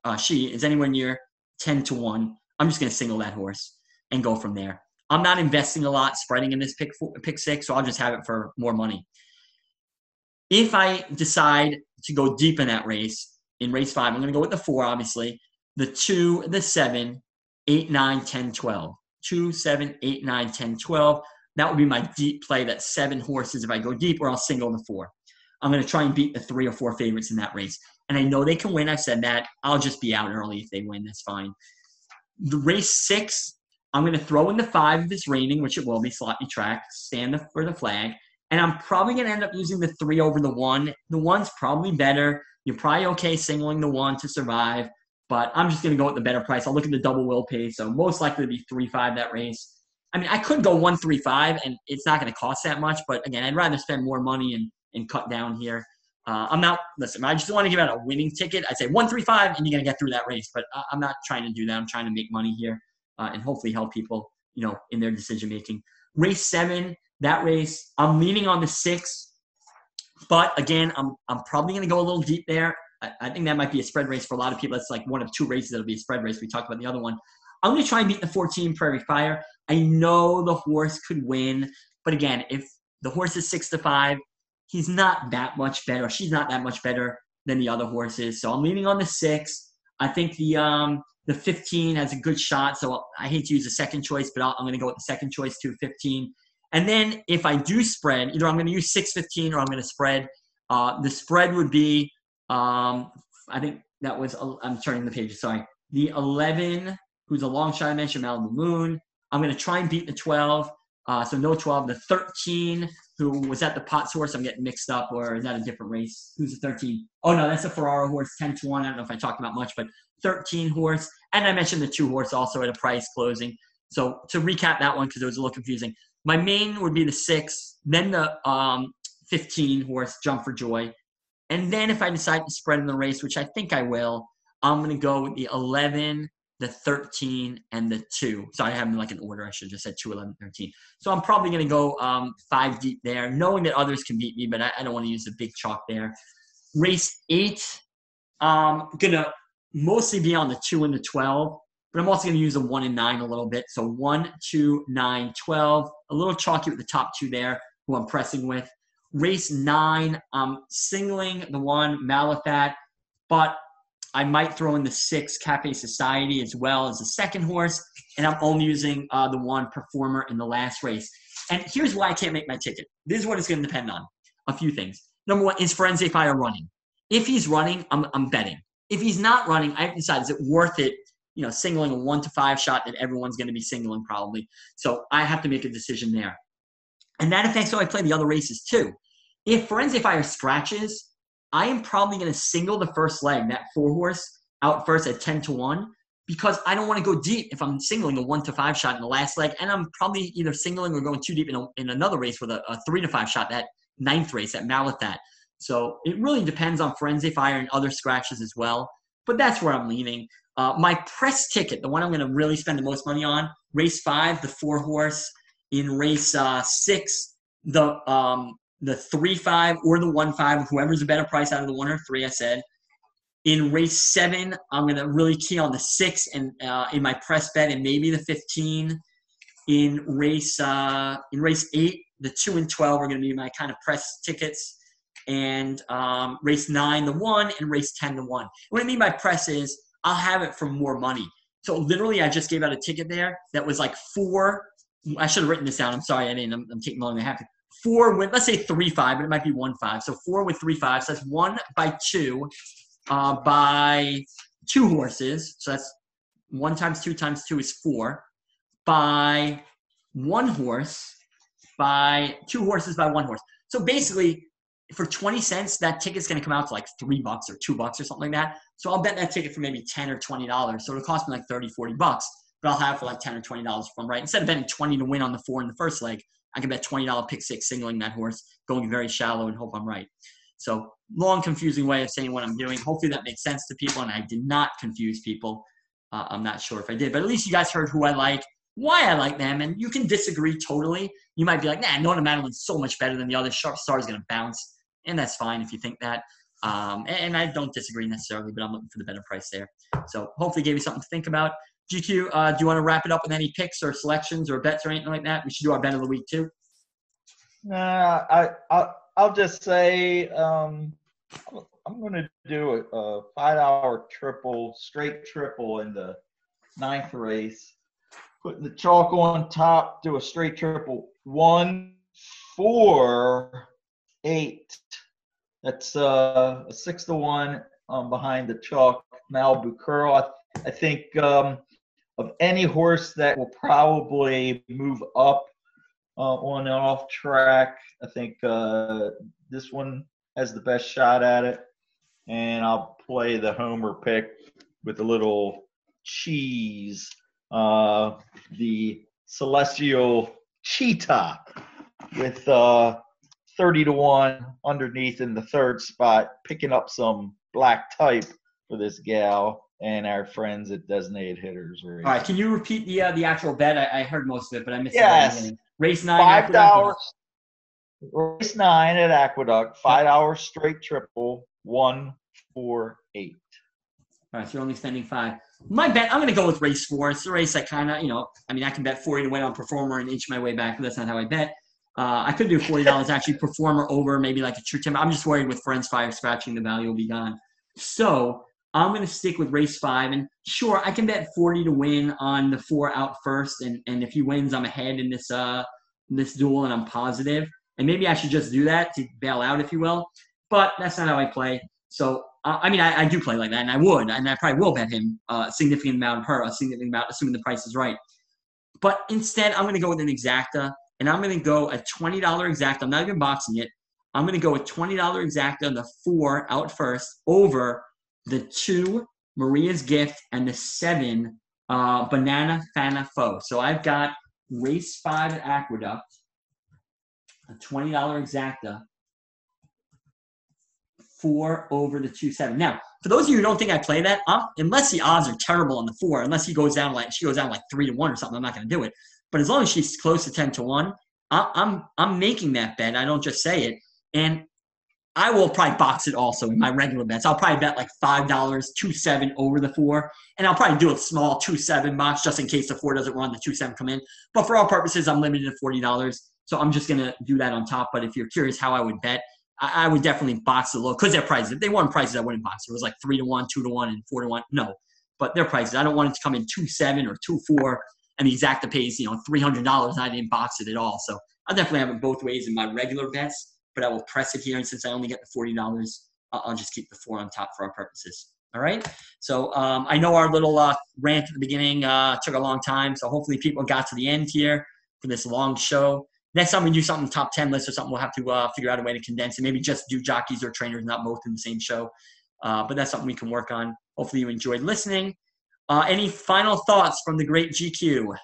uh, she is anywhere near 10 to 1, I'm just going to single that horse and go from there. I'm not investing a lot spreading in this pick, four, pick six, so I'll just have it for more money. If I decide to go deep in that race, in race five, I'm going to go with the four, obviously, the two, the seven, eight, nine, 10, 12. Two, seven, eight, nine, 10, 12. That would be my deep play. That's seven horses if I go deep, or I'll single the four. I'm going to try and beat the three or four favorites in that race. And I know they can win. I've said that. I'll just be out early if they win. That's fine. The race six, I'm going to throw in the five if it's raining, which it will be, sloppy track, stand for the flag. And I'm probably going to end up using the three over the one. The one's probably better. You're probably okay singling the one to survive, but I'm just going to go with the better price. I'll look at the double will pay. So most likely to be 3 5 that race. I mean, I could go one three five, and it's not going to cost that much. But again, I'd rather spend more money and and cut down here. Uh, I'm not. Listen, I just want to give out a winning ticket. I'd say one three five, and you're going to get through that race. But I, am not trying to do that. I'm trying to make money here uh, and hopefully help people, you know, in their decision making. Race seven, that race, I'm leaning on the six, but again, I'm I'm probably going to go a little deep there. I, I think that might be a spread race for a lot of people. That's like one of two races that'll be a spread race. We talked about the other one. I'm going to try and beat the 14 Prairie Fire. I know the horse could win, but again, if the horse is six to five, he's not that much better. She's not that much better than the other horses. So I'm leaning on the six. I think the um, the 15 has a good shot. So I hate to use the second choice, but i am going to go with the second choice to 15. And then if I do spread, either I'm going to use 615 or I'm going to spread. Uh, the spread would be, um, I think that was, I'm turning the page, sorry. The 11 who's a long shot I mentioned, Malibu Moon. I'm going to try and beat the 12. Uh, so no 12. The 13, who was that the pot source, I'm getting mixed up, or is that a different race? Who's the 13? Oh, no, that's a Ferraro horse, 10 to 1. I don't know if I talked about much, but 13 horse. And I mentioned the two horse also at a price closing. So to recap that one, because it was a little confusing, my main would be the six, then the um, 15 horse, Jump for Joy. And then if I decide to spread in the race, which I think I will, I'm going to go with the 11, the 13 and the 2. So I have them like an order. I should have just said 2, 11, 13. So I'm probably going to go um, 5 deep there, knowing that others can beat me, but I, I don't want to use a big chalk there. Race 8, I'm um, going to mostly be on the 2 and the 12, but I'm also going to use the 1 and 9 a little bit. So 1, 2, 9, 12. A little chalky with the top two there, who I'm pressing with. Race 9, I'm singling the 1, Malathaat, but I might throw in the six Cafe Society as well as the second horse, and I'm only using uh, the one performer in the last race. And here's why I can't make my ticket. This is what it's going to depend on. A few things. Number one, is Firenze Fire running? If he's running, I'm, I'm betting. If he's not running, I have to decide is it worth it, you know, singling a one to five shot that everyone's going to be singling probably. So I have to make a decision there. And that affects how I play the other races too. If Firenze Fire scratches, I am probably going to single the first leg, that four horse, out first at 10 to 1 because I don't want to go deep if I'm singling a one to five shot in the last leg. And I'm probably either singling or going too deep in, a, in another race with a, a, three to five shot, that ninth race at Malathaat. So it really depends on Firenze Fire and other scratches as well. But that's where I'm leaning. Uh, my press ticket, the one I'm going to really spend the most money on, race five, the four horse. In race uh, six, the um, the three five or the one five, whoever's a better price out of the one or three. I said. In race seven, I'm gonna really key on the six and uh, in my press bet, and maybe the 15. In race uh, in race eight, the two and 12 are gonna be my kind of press tickets, and um, race nine, the one, and race 10, the one. What I mean by press is I'll have it for more money. So literally, I just gave out a ticket there that was like four. I should have written this down. I'm sorry, I didn't. I'm, I'm taking longer than to four with let's say three five, but it might be one five. So four with three five. So that's one by two, uh, by two horses. So that's one times two times two is four. By one horse, by two horses by one horse. So basically, for 20 cents, that ticket's going to come out to like three bucks or two bucks or something like that. So I'll bet that ticket for maybe 10 or $20. So it'll cost me like 30, 40 bucks, but I'll have for like 10 or $20 from right. Instead of betting 20 to win on the four in the first leg, I can bet $20 pick six singling that horse, going very shallow and hope I'm right. So long, confusing way of saying what I'm doing. Hopefully that makes sense to people, and I did not confuse people. Uh, I'm not sure if I did, but at least you guys heard who I like, why I like them, and you can disagree totally. You might be like, nah, Nona Madeline's so much better than the other. Sharp Star is going to bounce, and that's fine if you think that. Um, and, I don't disagree necessarily, but I'm looking for the better price there. So hopefully gave you something to think about. GQ, uh, do you want to wrap it up with any picks or selections or bets or anything like that? We should do our bet of the week too. Nah, I, I I'll just say um, I'm going to do a, a five-hour triple, straight triple in the ninth race. Putting the chalk on top, do a straight triple. One, four, eight. That's uh, a six to one um, behind the chalk. Malibu Curl. I, I think um, of any horse that will probably move up uh, on and off track. I think uh, this one has the best shot at it, and I'll play the homer pick with a little cheese, uh, the celestial cheetah with uh, 30 to 1 underneath in the third spot, picking up some black type for this gal and our friends at designated hitters. All right, can you repeat the uh, the actual bet? I, I, heard most of it, but I missed yes. it. Race nine. Five dollars. Race nine at Aqueduct. Five hours straight triple. One, four, eight. All right, so you're only spending five. My bet, I'm going to go with race four. It's the race I kind of, you know, I mean, I can bet 40 to win on performer and inch my way back, but that's not how I bet. Uh, I could do $40 actually performer over maybe like a true timber. I'm just worried with Firenze Fire scratching, the value will be gone. So I'm going to stick with race five. And sure, I can bet 40 to win on the four out first. And, and if he wins, I'm ahead in this, uh, this duel and I'm positive. And maybe I should just do that to bail out, if you will. But that's not how I play. So, uh, I mean, I, I, do play like that, and I would, and I probably will bet him a significant amount of her, a significant amount, assuming the price is right. But instead, I'm going to go with an exacta, and I'm going to go a $20 exacta. I'm not even boxing it. I'm going to go with $20 exacta on the four out first over the two Maria's Gift, and the seven uh, Banana Fana Foe. So I've got race five Aqueduct, a $20 exacta, four over the two seven. Now, for those of you who don't think I play that, I'm, unless the odds are terrible on the four, unless he goes down like she goes down like three to one or something, I'm not going to do it. But as long as she's close to ten to one, I, I'm I'm making that bet. I don't just say it. And I will probably box it also in my regular bets. I'll probably bet like five dollars, two seven over the four, and I'll probably do a small two seven box just in case the four doesn't run, the two seven come in. But for all purposes, I'm limited to forty dollars, so I'm just gonna do that on top. But if you're curious how I would bet, I, I would definitely box it low because their prices. If they weren't prices, I wouldn't box it. Was like three to one, two to one, and four to one. No, but their prices. I don't want it to come in two seven or two four, and the exacta pays you know three hundred dollars, and I didn't box it at all. So I'll definitely have it both ways in my regular bets but I will press it here. And since I only get the $40, I'll, just keep the four on top for our purposes. All right. So um, I know our little uh, rant at the beginning uh, took a long time. So hopefully people got to the end here for this long show. Next time we do something top 10 list or something, we'll have to uh, figure out a way to condense it. Maybe just do jockeys or trainers, not both in the same show. Uh, but that's something we can work on. Hopefully you enjoyed listening. Uh, any final thoughts from the great GQ?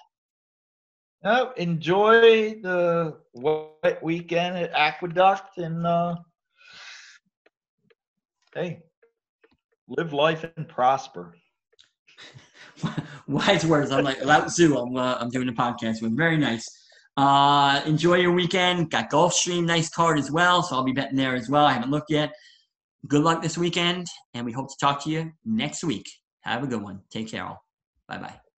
No, enjoy the wet weekend at Aqueduct and uh, hey, live life and prosper. [LAUGHS] Wise words. I'm like Lao Tzu. I'm uh, I'm doing a podcast with. Very nice. Uh, enjoy your weekend. Got Gulfstream, nice card as well. So I'll be betting there as well. I haven't looked yet. Good luck this weekend, and we hope to talk to you next week. Have a good one. Take care, all. Bye bye.